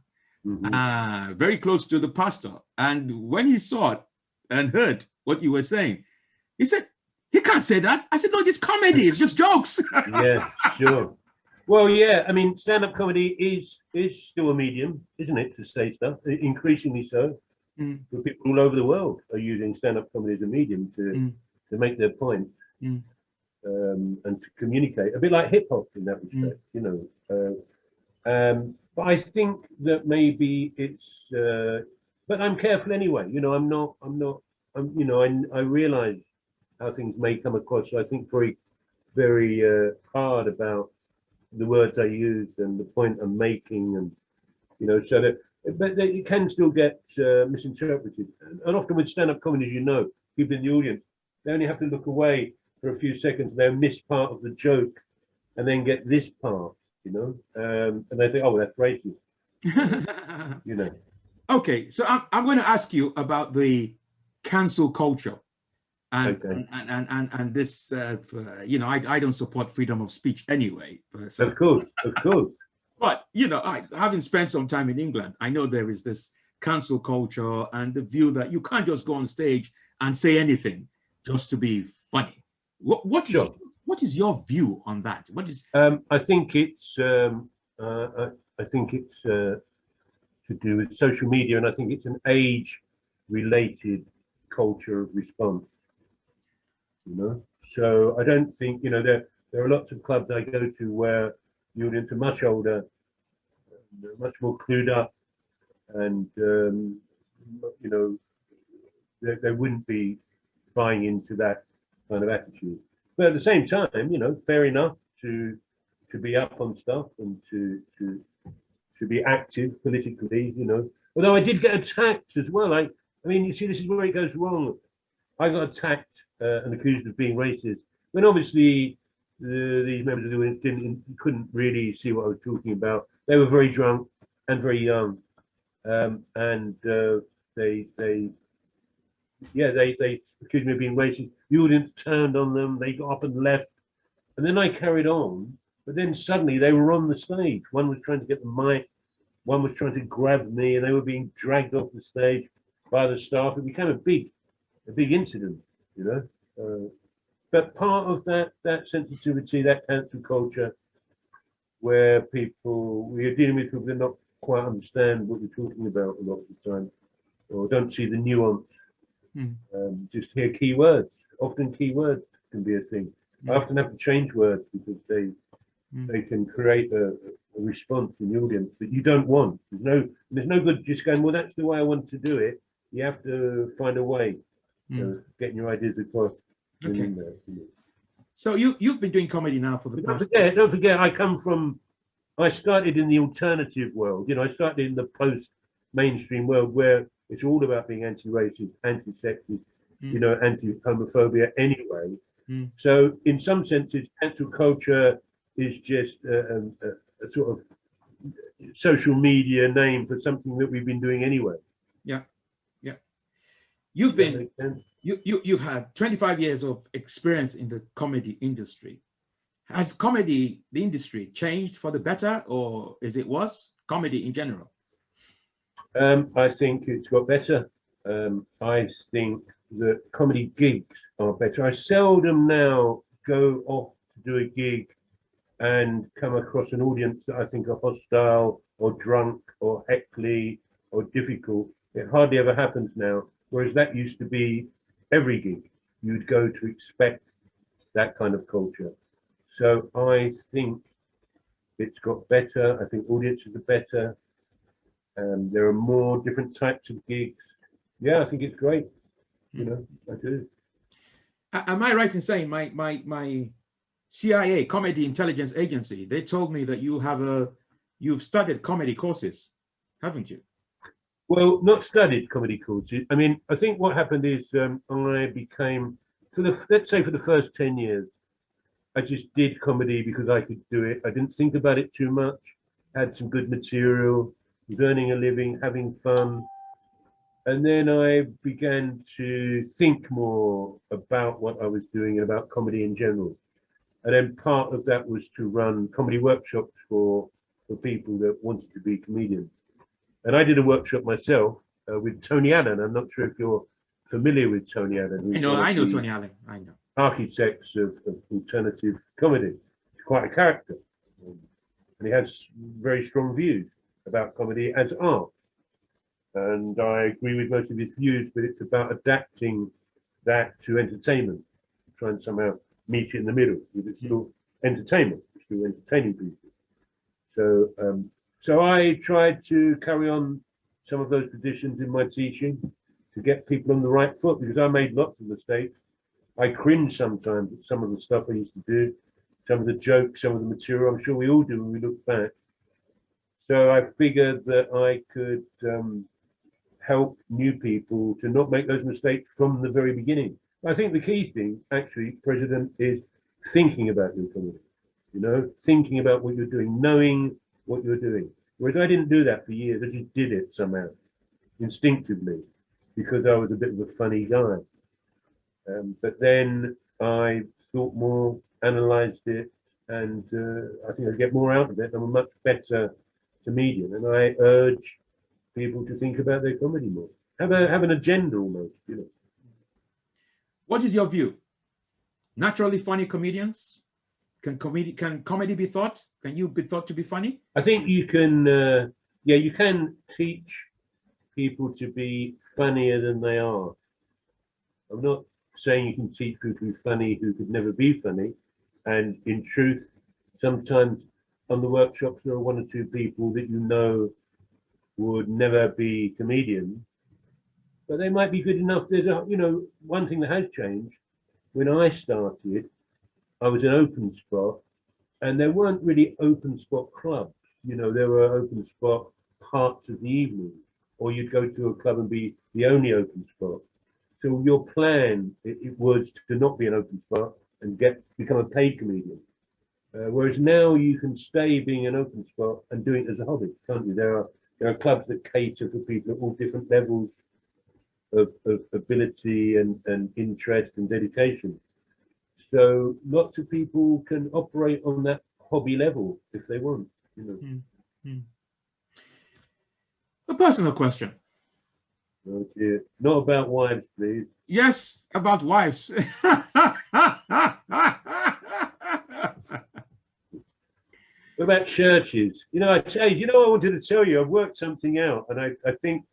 mhm. uh, very close to the pastor. And when he saw it and heard what you were saying, he said, "He can't say that." I said, "No, it's comedy. It's just jokes." yeah, sure. Well, yeah. I mean, stand-up comedy is is still a medium, isn't it, to say stuff? Increasingly so. Mm. But people all over the world are using stand-up comedy as a medium to Mm. to make their point Mm. um, and to communicate. A bit like hip hop in that respect, you know. Uh, um, but I think that maybe it's. Uh, but I'm careful anyway. You know, I'm not. I'm not. I'm. You know, I I realize how things may come across. So I think very, very uh, hard about the words I use and the point I'm making, and you know, so that but they, it can still get uh, misinterpreted. And, and often with stand-up comedy, as you know, people in the audience they only have to look away for a few seconds. They'll miss part of the joke, and then get this part, you know, um, and they think, oh, that's racist, you know. Okay, so I'm, I'm going to ask you about the cancel culture. And, Okay. and, and, and, and this, uh, f- you know, I, I don't support freedom of speech anyway. but so- Of course, of course. But, you know, I, having spent some time in England, I know there is this cancel culture and the view that you can't just go on stage and say anything just to be funny. What, what, is, Sure. what is your view on that? What is, Um, I think it's um, uh, I, I think it's uh, to do with social media, and I think it's an age-related culture of response. You know, so I don't think you know there there are lots of clubs I go to where the audience are much older, much more clued up, and um, you know they, they wouldn't be buying into that kind of attitude. But at the same time, you know, fair enough to to be up on stuff and to to to be active politically, you know. Although I did get attacked as well. I I mean, you see, this is where it goes wrong. I got attacked uh, and accused of being racist when obviously the, these members of the audience didn't couldn't really see what I was talking about. They were very drunk and very young, um, and uh, they they yeah they they accused me of being racist. The audience turned on them. They got up and left, and then I carried on. But then suddenly they were on the stage. One was trying to get the mic, one was trying to grab me, and they were being dragged off the stage by the staff. It became a big, a big incident, you know. Uh, but part of that that sensitivity, that cancel culture, where people we are dealing with people that not quite understand what we're talking about a lot of the time, or don't see the nuance. Hmm. Um, just hear key words. Often key words can be a thing. I Hmm. often have to change words because they Hmm. they can create a, a response in the audience that you don't want. There's no there's no good just going, well, that's the way I want to do it. You have to find a way Hmm. of getting your ideas across. Okay. so you, you've been doing comedy now for the But don't past, forget, don't forget, I come from, I started in the alternative world. You know, I started in the post mainstream world where it's all about being anti-racist, anti-sexist, you Mm. know, anti-homophobia anyway. Mm. So in some senses, cancel culture is just a, a, a- sort of social media name for something that we've been doing anyway. You've been, you, you, you've had 25 years of experience in the comedy industry. Has comedy, the industry, changed for the better or is it worse? Comedy in general? Um, I think it's got better. Um, I think that comedy gigs are better. I seldom now go off to do a gig and come across an audience that I think are hostile or drunk or heckly or difficult. It hardly ever happens now. Whereas that used to be every gig. You'd go to expect that kind of culture. So I think it's got better. I think audiences are better. Um, there are more different types of gigs. Yeah, I think it's great. You know, I do. Am I right in saying my, my, my CIA, Comedy Intelligence Agency, they told me that you have a, you've studied comedy courses, haven't you? Well, not studied comedy courses. I mean, I think what happened is um, I became, for the let's say for the first ten years, I just did comedy because I could do it. I didn't think about it too much. Had some good material, was earning a living, having fun, and then I began to think more about what I was doing and about comedy in general. And then part of that was to run comedy workshops for for people that wanted to be comedians. And I did a workshop myself uh, with Tony Allen. I'm not sure if you're familiar with Tony Allen. I know, I know Tony Allen, I know. Architects of, of alternative comedy. He's quite a character. And he has very strong views about comedy as art. And I agree with most of his views, but it's about adapting that to entertainment, try and somehow meet it in the middle. Because it's still entertainment, still entertaining people. So, um, so I tried to carry on some of those traditions in my teaching to get people on the right foot because I made lots of mistakes. I cringe sometimes at some of the stuff I used to do, some of the jokes, some of the material. I'm sure we all do when we look back. So I figured that I could um, help new people to not make those mistakes from the very beginning. I think the key thing, actually, President, is thinking about your comedy. You know, thinking about what you're doing, knowing what you're doing. Whereas I didn't do that for years. I just did it somehow, instinctively, because I was a bit of a funny guy. Um, but then I thought more, analysed it, and uh, I think I get more out of it. I'm a much better comedian, and I urge people to think about their comedy more. Have a have an agenda almost, you know. What is your view? Naturally funny comedians? Can comedy can comedy be thought? Can you be thought to be funny? I think you can, uh, yeah, you can teach people to be funnier than they are. I'm not saying you can teach people to be funny who could never be funny. And in truth, sometimes on the workshops, there are one or two people that you know would never be comedians, but they might be good enough. There's a, you know, one thing that has changed. When I started, I was an open spot, and there weren't really open spot clubs. You know, there were open spot parts of the evening, or you'd go to a club and be the only open spot. So your plan it, it was to not be an open spot and get become a paid comedian. Uh, whereas now you can stay being an open spot and do it as a hobby, can't you? There are there are clubs that cater for people at all different levels of, of ability and, and interest and dedication. So lots of people can operate on that hobby level if they want, you know. Mm. A personal question. Oh dear. Not about wives, please. Yes, about wives. What about churches? You know, I tell you, you know, I wanted to tell you, I've worked something out, and I, I think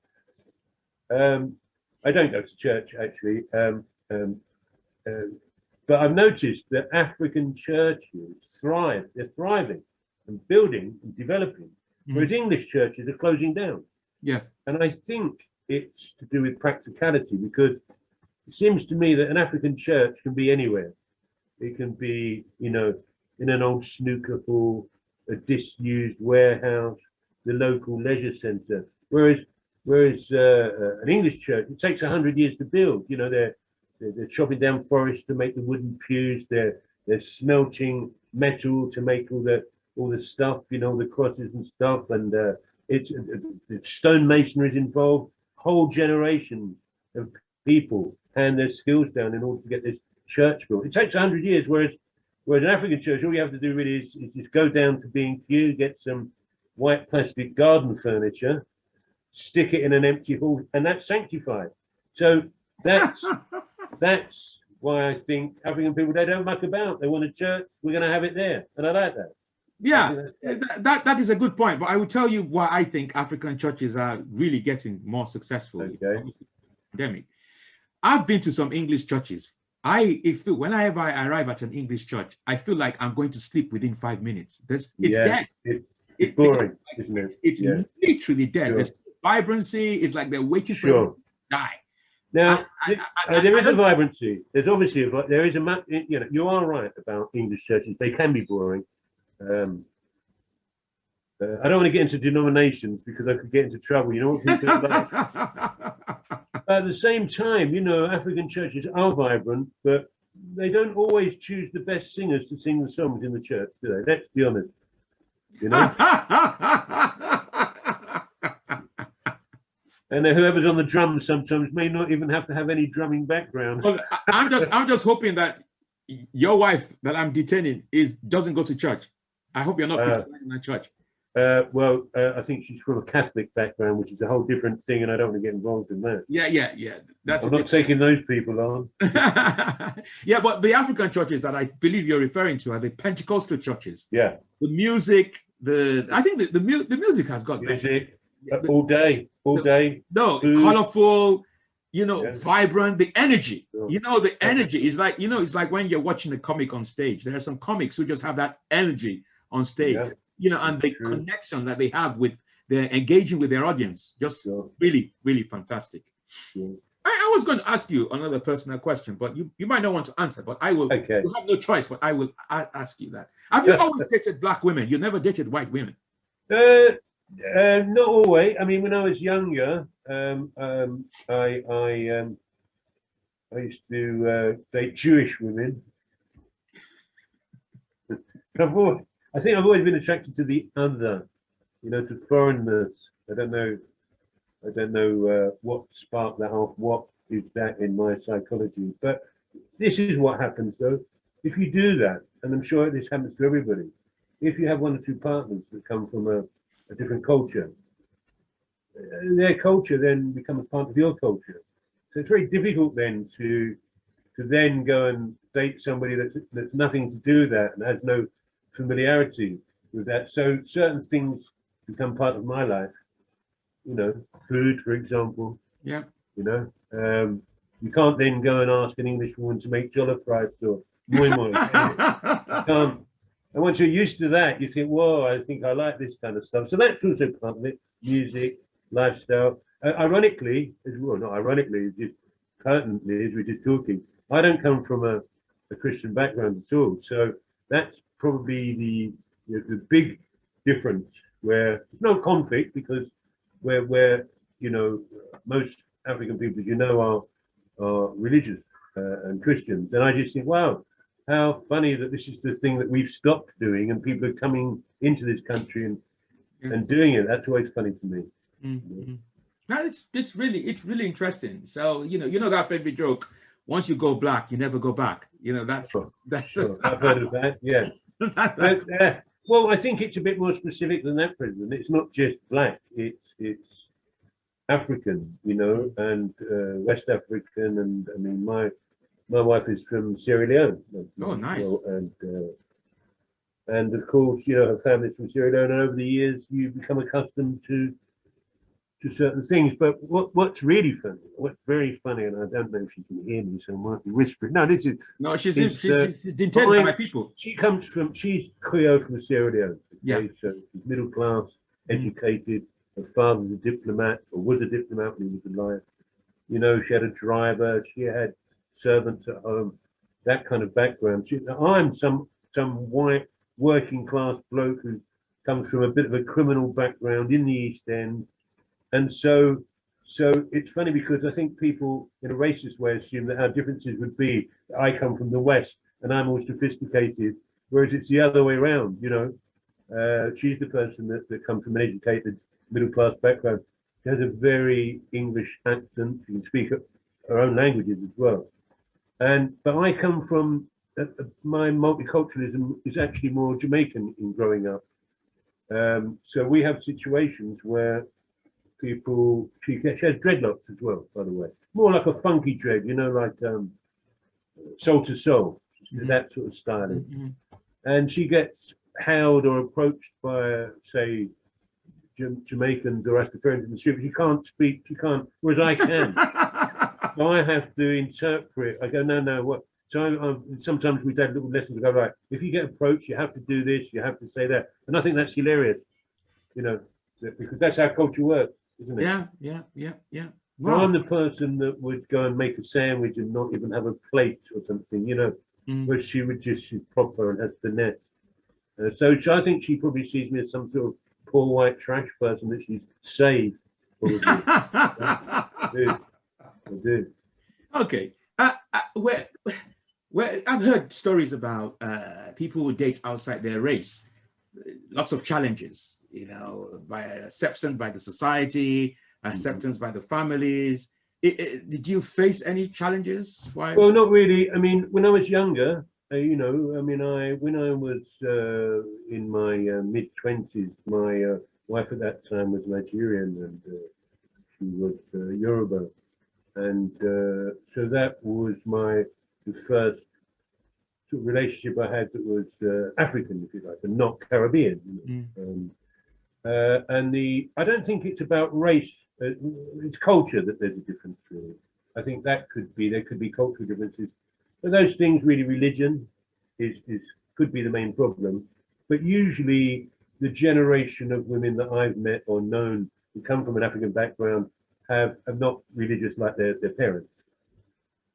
um, I don't go to church actually, um, um, um, but I've noticed that African churches thrive. They're thriving and building and developing, Mhm. whereas English churches are closing down. yes. And I think it's to do with practicality because it seems to me that an African church can be anywhere. It can be, you know, in an old snooker hall, a disused warehouse, the local leisure centre. Whereas, whereas uh, uh, an English church, it takes a hundred years to build. You know, they're, they're they're chopping down forests to make the wooden pews. They're they're smelting metal to make all the all the stuff. You know, the crosses and stuff. And uh, it's, it's stone masonry is involved. Whole generations of people hand their skills down in order to get this church built. It takes a hundred years, whereas whereas an African church, all you have to do really is, is just go down to B&Q, get some white plastic garden furniture, stick it in an empty hall, and that's sanctified. So that's that's why I think African people they don't muck about. They want a church, we're gonna have it there. And I like that. Yeah, eh, that, that that is a good point. But I will tell you why I think African churches are really getting more successful. Okay. Pandemic. I've been to some English churches. I if whenever I arrive at an English church, I feel like I'm going to sleep within five minutes. There's, it's Yeah, dead. it- It- It's boring, isn't It's, it? it's Yeah. literally dead. Sure. There's vibrancy. It's like they're waiting for Sure. you to die. Now, I- I- I- Uh, there is a vibrancy. There's obviously a, there is a you know you are right about English churches. They can be boring. Um, uh, I don't want to get into denominations because I could get into trouble. You know what people like. But at the same time, you know, African churches are vibrant, but they don't always choose the best singers to sing the songs in the church, do they? Let's be honest. You know, and whoever's on the drums sometimes may not even have to have any drumming background. Well, I'm just I'm just hoping that your wife that I'm detaining is doesn't go to church. I hope you're not Uh, criticizing her church. Uh, well, uh, I think she's from a Catholic background, which is a whole different thing, and I don't want to get involved in that. Yeah, yeah, yeah. That's I'm not taking those people on. yeah, but the African churches that I believe you're referring to are the Pentecostal churches. Yeah, The music, the I think the the, mu- the music has got music uh, all day, all day. no food. colorful you know Yeah. vibrant the energy Sure. you know the energy is like you know it's like when you're watching a comic on stage there are some comics who just have that energy on stage Yeah. you know and the True. connection that they have with they're engaging with their audience just So, really really fantastic I, I was going to ask you another personal question, but you, you might not want to answer, but I will. Okay. You have no choice, but I will ask you that. Have you always dated black women? You never dated white women? Uh, uh, not always. I mean, when I was younger, um, um, I I um, I used to uh, date Jewish women. I've always, I think I've always been attracted to the other, you know, to foreigners. I don't know, I don't know uh, what sparked that off. What is that in my psychology? But this is what happens, though. If you do that, and I'm sure this happens to everybody, if you have one or two partners that come from a, a different culture, uh, their culture then becomes part of your culture. So it's very difficult then to to then go and date somebody that's that's nothing to do with that and has no familiarity with that. So certain things become part of my life. You know, food, for example. Yeah. You know, um, you can't then go and ask an English woman to make jollof rice or moi moi. can you? um, and once you're used to that, you think, whoa, I think I like this kind of stuff. So that's also part of it music, lifestyle. Uh, ironically, as well, not ironically, just pertinently, as we're just talking, I don't come from a, a Christian background at all. So that's probably the, the, the big difference where there's no conflict because where, where you know, most African people, as you know, are, are religious uh, and Christians. And I just think, wow, how funny that this is the thing that we've stopped doing and people are coming into this country and, Yeah. and doing it. That's always funny to me. Mhm. No, it's it's really it's really interesting. So you know you know that favorite joke. Once you go black, you never go back. You know that's Sure. that's. Sure, I've heard of that. Yeah. But, uh, well, I think it's a bit more specific than that, President. It's not just black. It's it's African, you know, and uh, West African, and I mean, my my wife is from Sierra Leone. Oh, nice. And uh, and of course, you know, her family's from Sierra Leone, and over the years, you become accustomed to to certain things. But what what's really funny, what's very funny, and I don't know if she can hear me, so I might be whispering. No, this is no, she's in, she's, uh, she's intended by people. she comes from she's Creole from Sierra Leone. Yeah. So she's middle class, educated. Her father's a diplomat or was a diplomat when he was alive. You know, she had a driver, she had servants at home, that kind of background. She, I'm some some white working class bloke who comes from a bit of a criminal background in the East End. And so so it's funny because I think people in a racist way assume that our differences would be I come from the West and I'm more sophisticated, whereas it's the other way around, you know. Uh, she's the person that, that comes from an educated middle class background. She has a very English accent. She can speak her own languages as well. And but I come from uh, uh, my multiculturalism is actually more Jamaican in growing up. Um, so we have situations where people she, she has dreadlocks as well, by the way, more like a funky dread, you know, like um, Soul II Soul, Mhm. that sort of styling Mhm. and she gets hailed or approached by, say, Jam- Jamaicans or Rastafarians in the street. but She can't speak. She can't. Whereas I can. I have to interpret. I go, no, no. What? So I, I, sometimes we take little lessons. We go right. If you get approached, you have to do this. You have to say that. And I think that's hilarious. You know, because that's how culture works, isn't it? yeah, yeah, yeah, yeah. So I'm the person that would go and make a sandwich and not even have a plate or something, you know, Mm. where she would just, she's proper and has the net. Uh, so she- I think she probably sees me as some sort of poor white trash person that she's saved. I do. Okay. Uh, uh, where, where I've heard stories about uh, people who date outside their race. Lots of challenges, you know, by acceptance by the society, acceptance by the families. I- I- did you face any challenges? Why? Well, not really. I mean, when I was younger, uh, you know, I mean, I when I was uh, in my uh, mid twenties, my uh, wife at that time was Nigerian and uh, she was uh, Yoruba, and uh, so that was my the first sort of relationship I had that was uh, African, if you like, and not Caribbean. You know. Mm. Um, uh, and the I don't think it's about race. Uh, it's culture that there's a difference. Really, I think that could be there could be cultural differences. But those things, really, religion is is could be the main problem. But usually, the generation of women that I've met or known who come from an African background have not religious like their, their parents.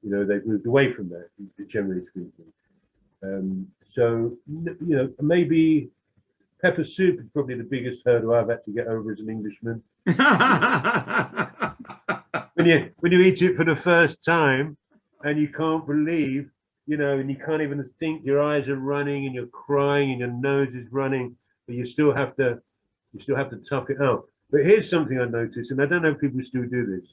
You know, they've moved away from that, generally speaking. Um, so, you know, maybe pepper soup is probably the biggest hurdle I've had to get over as an Englishman. When you when you eat it for the first time and you can't believe, you know, and you can't even think, your eyes are running and you're crying and your nose is running, but you still have to you still have to tough it out. But here's something I noticed, and I don't know if people still do this,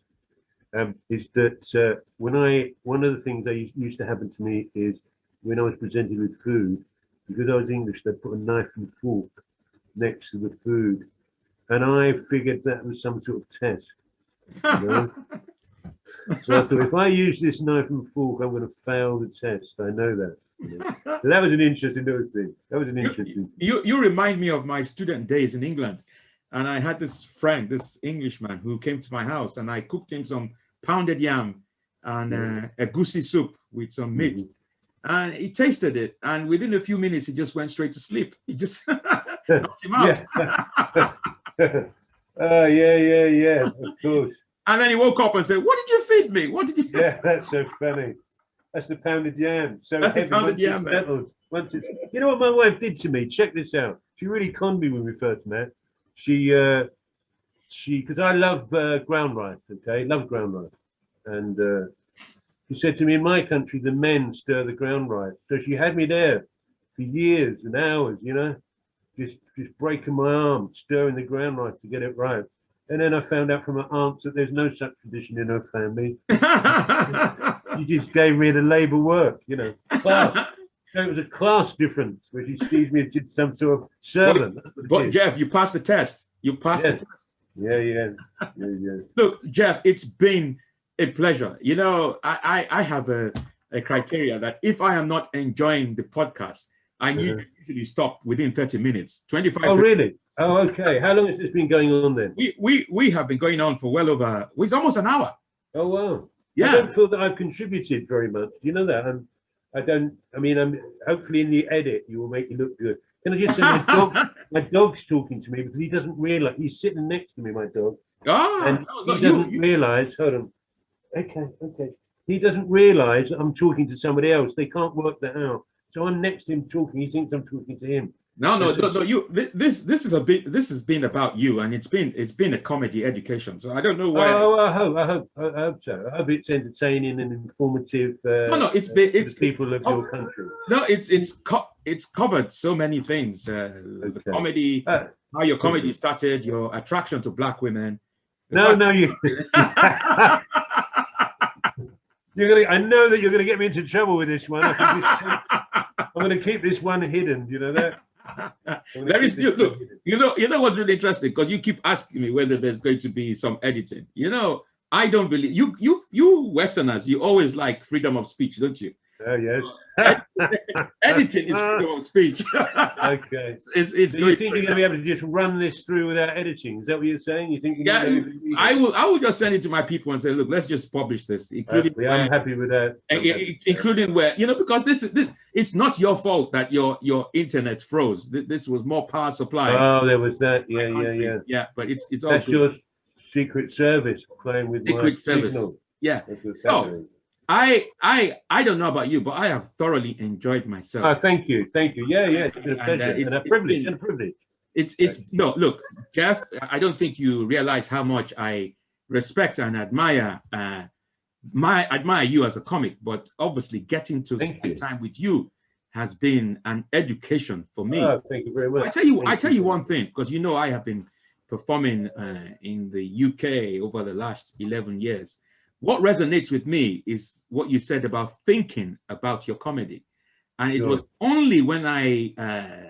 um, is that uh, when I one of the things that used- to happen to me is when I was presented with food, because I was English, they put a knife and fork next to the food, and I figured that was some sort of test. You know? so I thought, if I use this knife and fork, I'm going to fail the test. I know that. you know. So that was an interesting little thing. That was an interesting. you you remind me of my student days in England, and I had this friend, this Englishman, who came to my house, and I cooked him some pounded yam and uh, egusi soup with some meat, Mhm. and he tasted it, and within a few minutes, he just went straight to sleep. He just knocked him out, Yeah. oh yeah, yeah, yeah. Of course. and then he woke up and said, "What did you feed me? What did you?" Yeah, that's so funny. That's the pounded yam. So That's the pounded once yam, it's settled. Once it's, you know what my wife did to me? Check this out. She really conned me when we first met. She, uh, she, because I love uh, ground rice. Okay, love ground rice, and uh, she said to me, in my country, the men stir the ground rice. So she had me there for years and hours. You know, just just breaking my arm, stirring the ground rice to get it right. And then I found out from her aunts that there's no such tradition in her family. She just gave me the labor work, you know. Class. So it was a class difference where she sees me as just some sort of servant. That's but. Jeff, you passed the test. You passed Yeah. the test. yeah, yeah, yeah, yeah. Look, Jeff, it's been a pleasure. You know, I I, I have a, a criteria that if I am not enjoying the podcast, I need uh-huh. to usually stop within 30 minutes. 25 Oh, really? Oh, okay. How long has this been going on then? we, we we have been going on for well over it's almost an hour. Oh, wow. Yeah. I don't feel that I've contributed very much. Do you know that? I'm, I don't. I mean, I'm hopefully in the edit you will make it look good. Can I just say my dog? my dog's talking to me because he doesn't realize he's sitting next to me. My dog. Ah, and no, no, he doesn't you- realize. Hold on. Okay, okay. He doesn't realize I'm talking to somebody else. They can't work that out. So I'm next to him talking. He thinks I'm talking to him. No, no, no, no. You this this is a bit this has been about you, and it's been it's been a comedy education. So I don't know why. Oh, I hope, I hope, I hope so. I hope it's entertaining and informative. Uh, no, no, it's been to it's people of oh, your country. no, it's it's co- it's covered so many things. Uh, the comedy, Uh, how your comedy started, your attraction to black women. No, no, you. You're gonna. I know that you're gonna get me into trouble with this one. I can just sense- I'm gonna keep this one hidden. You know that. There is this look, one look, hidden. you know, you know what's really interesting because you keep asking me whether there's going to be some editing. You know, I don't believe you. You you Westerners, you always like freedom of speech, don't you? Oh yes. Editing is freedom of speech. Okay. it's it's, it's So you think you're going to be able to just run this through without editing? Is that what you're saying? You think? Yeah, gonna be able to do I will I will just send it to my people and say, look, let's just publish this, including yeah, I'm where- happy with that. I'm i- i- happy. including where you know because this is this it's not your fault that your your internet froze. This was more power supply. Oh, there was that. Yeah, yeah, country. yeah. yeah. But it's it's all That's good. your secret service playing with my Secret Service. signal. yeah. So. I I I don't know about you, but I have thoroughly enjoyed myself. Oh, thank you, thank you. Yeah, yeah. It's been a And, uh, pleasure and, a privilege. been- and a privilege. It's it's no look, Jeff. I don't think you realize how much I respect and admire uh, my admire you as a comic, but obviously getting to Thank spend you. time with you has been an education for me. Oh, thank you very much. I tell you, Thank I tell you you. one thing, because you know I have been performing uh, in the UK over the last 11 years. What resonates with me is what you said about thinking about your comedy. And it Sure. was only when I uh,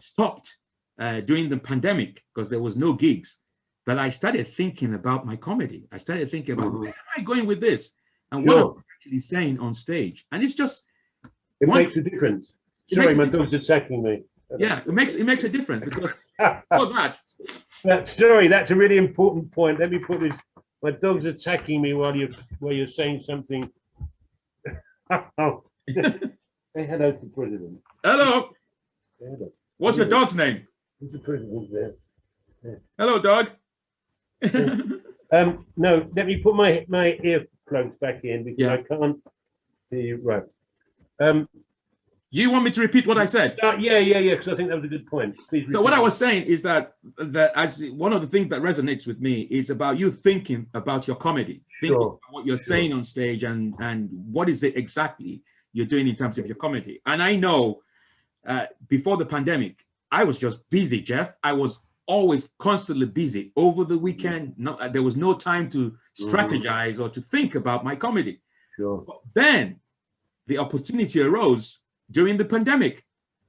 stopped uh, during the pandemic, because there was no gigs, that I started thinking about my comedy. I started thinking about Mhm. where am I going with this? And what Sure. I'm actually saying on stage. And it's just, It one- makes a difference. It Sorry, my dog's attacking me. yeah, it makes it makes a difference because for that, That, sorry, that's a really important point. Let me put this. My dog's attacking me while you're while you're saying something. oh. Say hello to the president. hello, Say hello. what's your dog's name? The president there? Hello, dog. Um, no, let me put my my earplugs back in because Yeah. I can't hear you. Right. Um, You want me to repeat what I said? uh, yeah, yeah, yeah. Because I think that was a good point. Please So what. I was saying is that that as one of the things that resonates with me is about you thinking about your comedy, thinking Sure, about what you're sure. saying on stage, and and what is it exactly you're doing in terms of your comedy. And I know uh, before the pandemic, I was just busy, Jeff. I was always constantly busy over the weekend. No, uh, there was no time to strategize or to think about my comedy. Sure. But then the opportunity arose during the pandemic.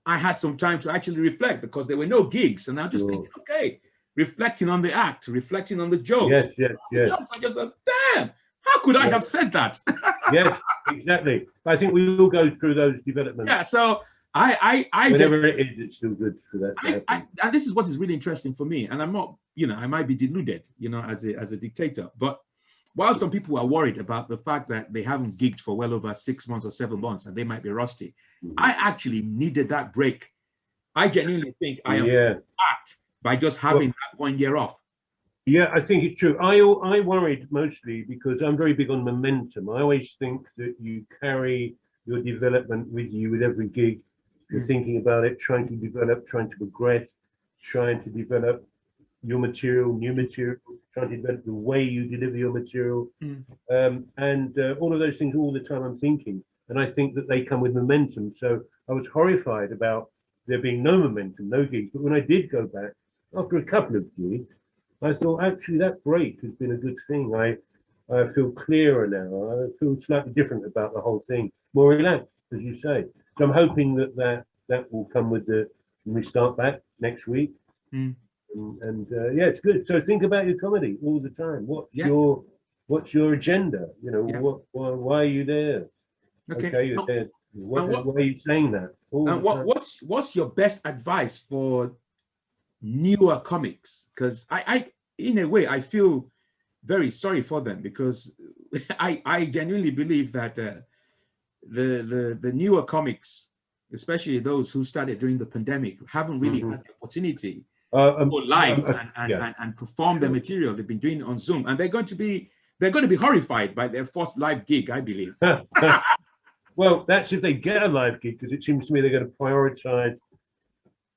I had some time to actually reflect because there were no gigs. And I was just thinking, okay, reflecting on the act, reflecting on the jokes. Yes, yes, yes, jokes, I just thought, damn, how could I have said that? yes. Exactly. I think we all go through those developments. yeah, so I I I Whenever it is, it's still good for that I. I, and this is what is really interesting for me. And I'm not, you know, I might be deluded, you know, as a as a dictator. But while some people are worried about the fact that they haven't gigged for well over six months or seven months and they might be rusty, Mhm. I actually needed that break. I genuinely think I am yeah. by just having that one year off. Yeah, I think it's true. I I worried mostly because I'm very big on momentum. I always think that you carry your development with you with every gig. You're Mm. thinking about it, trying to develop, trying to progress, trying to develop your material, new material, trying to develop the way you deliver your material, Mm. um, and uh, all of those things all the time. I'm thinking, and I think that they come with momentum. So I was horrified about there being no momentum, no gigs. But when I did go back after a couple of gigs. I thought actually that break has been a good thing. I I feel clearer now. I feel slightly different about the whole thing, more relaxed, as you say. So I'm hoping that that, that will come with the when we start back next week. Mm. And, and uh, yeah, it's good. So think about your comedy all the time. What's Yeah. your what's your agenda? You know, Yeah. what why, why are you there? Okay. you're Now- there. What, what- why are you saying that? And what time. what's what's your best advice for newer comics? Because I, I in a way I feel very sorry for them because I I genuinely believe that uh, the the the newer comics, especially those who started during the pandemic, haven't really Mhm. had the opportunity Uh, um, go live um, and, and, yeah. and, and perform their material. They've been doing it on Zoom, and they're going to be they're going to be horrified by their first live gig, I believe. well, that's if they get a live gig, because it seems to me they're going to prioritize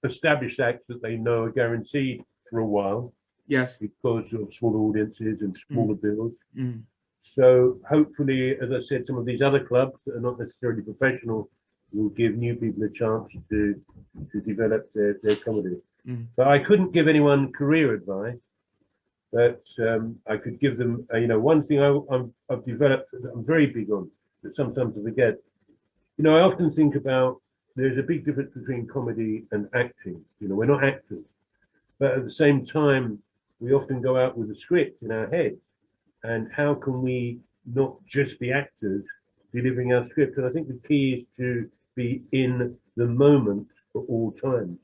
established acts that they know are guaranteed for a while Yes. because of smaller audiences and smaller bills. Mm. So hopefully, as I said, some of these other clubs that are not necessarily professional will give new people a chance to to develop their, their comedy. Mm. But I couldn't give anyone career advice. But um, I could give them, uh, you know, one thing I, I've developed that I'm very big on that sometimes I forget. You know, I often think about there's a big difference between comedy and acting. You know, we're not actors, but at the same time, we often go out with a script in our head. and how can we not just be actors delivering our script? And I think the key is to be in the moment for all times.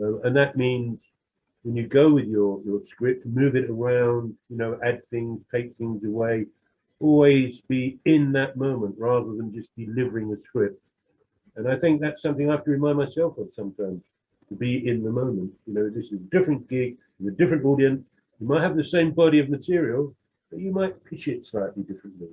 Uh, and that means when you go with your, your script, move it around, you know, add things, take things away, always be in that moment rather than just delivering a script. And I think that's something I have to remind myself of sometimes to be in the moment. You know, this is a different gig with a different audience. You might have the same body of material, but you might pitch it slightly differently.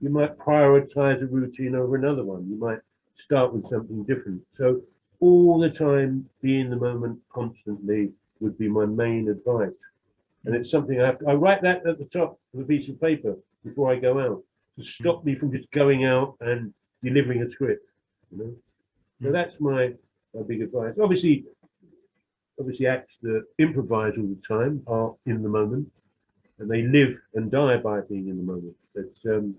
You might prioritize a routine over another one. You might start with something different. So all the time, be in the moment constantly would be my main advice. And it's something I have to, I write that at the top of a piece of paper before I go out to stop me from just going out and delivering a script. You know, so Mm. that's my, my big advice. Obviously, obviously acts that improvise all the time are in the moment and they live and die by being in the moment. But um,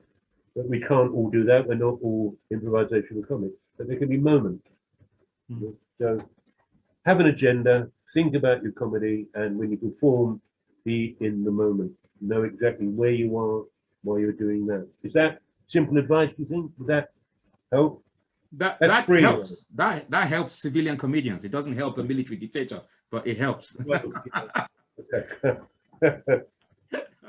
but we can't all do that. We're not all improvisational comics, but there can be moments. Mm. So have an agenda, think about your comedy, and when you perform, be in the moment. Know exactly where you are while you're doing that. Is that simple advice? You think? Would that help? That That's that brilliant. helps. That that helps civilian comedians. It doesn't help a military dictator, but it helps.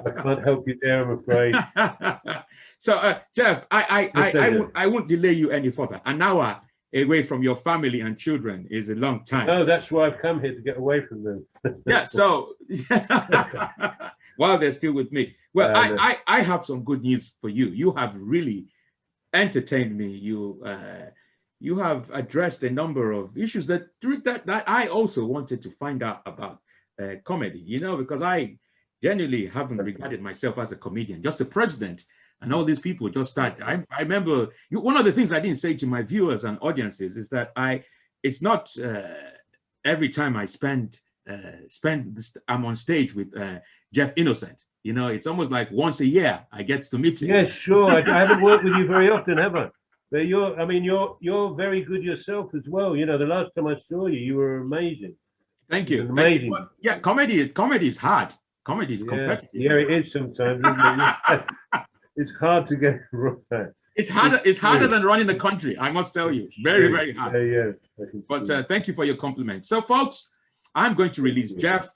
I can't help you there, I'm afraid. so, uh, Jeff, I I Yes, I, I, won't, I won't delay you any further. An hour away from your family and children is a long time. No, that's why I've come here to get away from them. Yeah. So, while they're still with me. Well, Uh, I, I I have some good news for you. You have really entertained me. You uh, you have addressed a number of issues that that, that I also wanted to find out about uh, comedy. You know, because I genuinely haven't regarded myself as a comedian, just a president. And all these people just start. I, I remember you, one of the things I didn't say to my viewers and audiences is that I, it's not uh, every time I spend uh, spend this, I'm on stage with uh, Jeff Innocent. You know, it's almost like once a year I get to meet him. Yes, sure. I, I haven't worked with you very often, have I? But you're, I mean, you're you're very good yourself as well. You know, the last time I saw you, you were amazing. Thank you. It's Thank you. amazing. Yeah, comedy. Comedy is hard. Comedy is Yeah, competitive. yeah, it is sometimes. It's hard to get right. It's harder. It's harder Yeah. than running the country. I must tell you, very, very hard. Yeah, yeah. But uh, thank you for your compliment. So, folks, I'm going to release Jeff,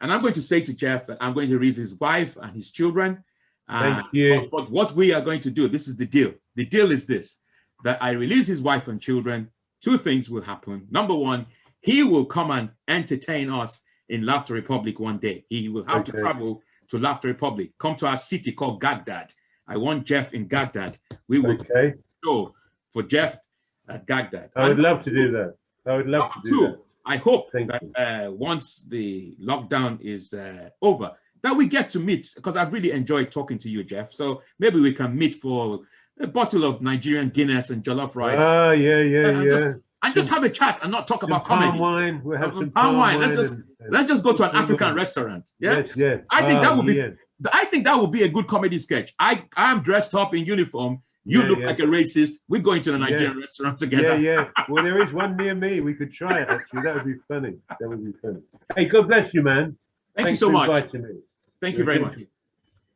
and I'm going to say to Jeff that I'm going to release his wife and his children. Uh, Thank you. But, but what we are going to do, this is the deal. The deal is this: that I release his wife and children. Two things will happen. Number one, he will come and entertain us in Laughter Republic one day. He will have to travel to Laughter Republic, come to our city called Baghdad. I want Jeff in Baghdad. We will okay. go for Jeff at Baghdad. I would And- love to do that. I would love to do two, that. I hope Thank that uh, once the lockdown is uh, over, that we get to meet because I've really enjoyed talking to you, Jeff. So maybe we can meet for a bottle of Nigerian Guinness and jollof rice Ah, yeah, yeah, and, yeah. Just, and just have a chat and not talk about palm wine. We'll have Some some palm wine. wine. Let's just- and- Let's just go to an African restaurant. Yeah, Yes, yeah. I think that would be- yeah. I think that would be a good comedy sketch. I I am dressed up in uniform. You Yeah, look yeah. like a racist. We're going to the Yeah. Nigerian restaurant together. yeah. Yeah. Well, there is one near me. We could try it actually. That would be funny. That would be funny. Hey, God bless you, man. Thank Thanks you so much. Thank you very much.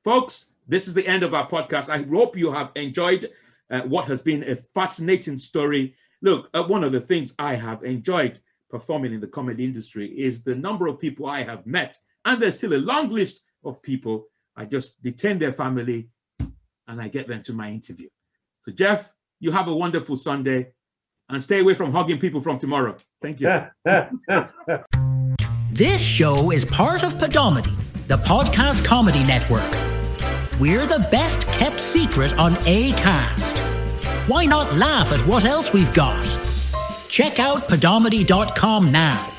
Folks, this is the end of our podcast. I hope you have enjoyed uh, what has been a fascinating story. Look, uh, one of the things I have enjoyed performing in the comedy industry is the number of people I have met. And there's still a long list of people. I just detain their family and I get them to my interview. So, Jeff, you have a wonderful Sunday and stay away from hugging people from tomorrow. Thank you. This show is part of Podomedy, the podcast comedy network. We're the best kept secret on ACAST. Why not laugh at what else we've got? Check out podomedy.com now.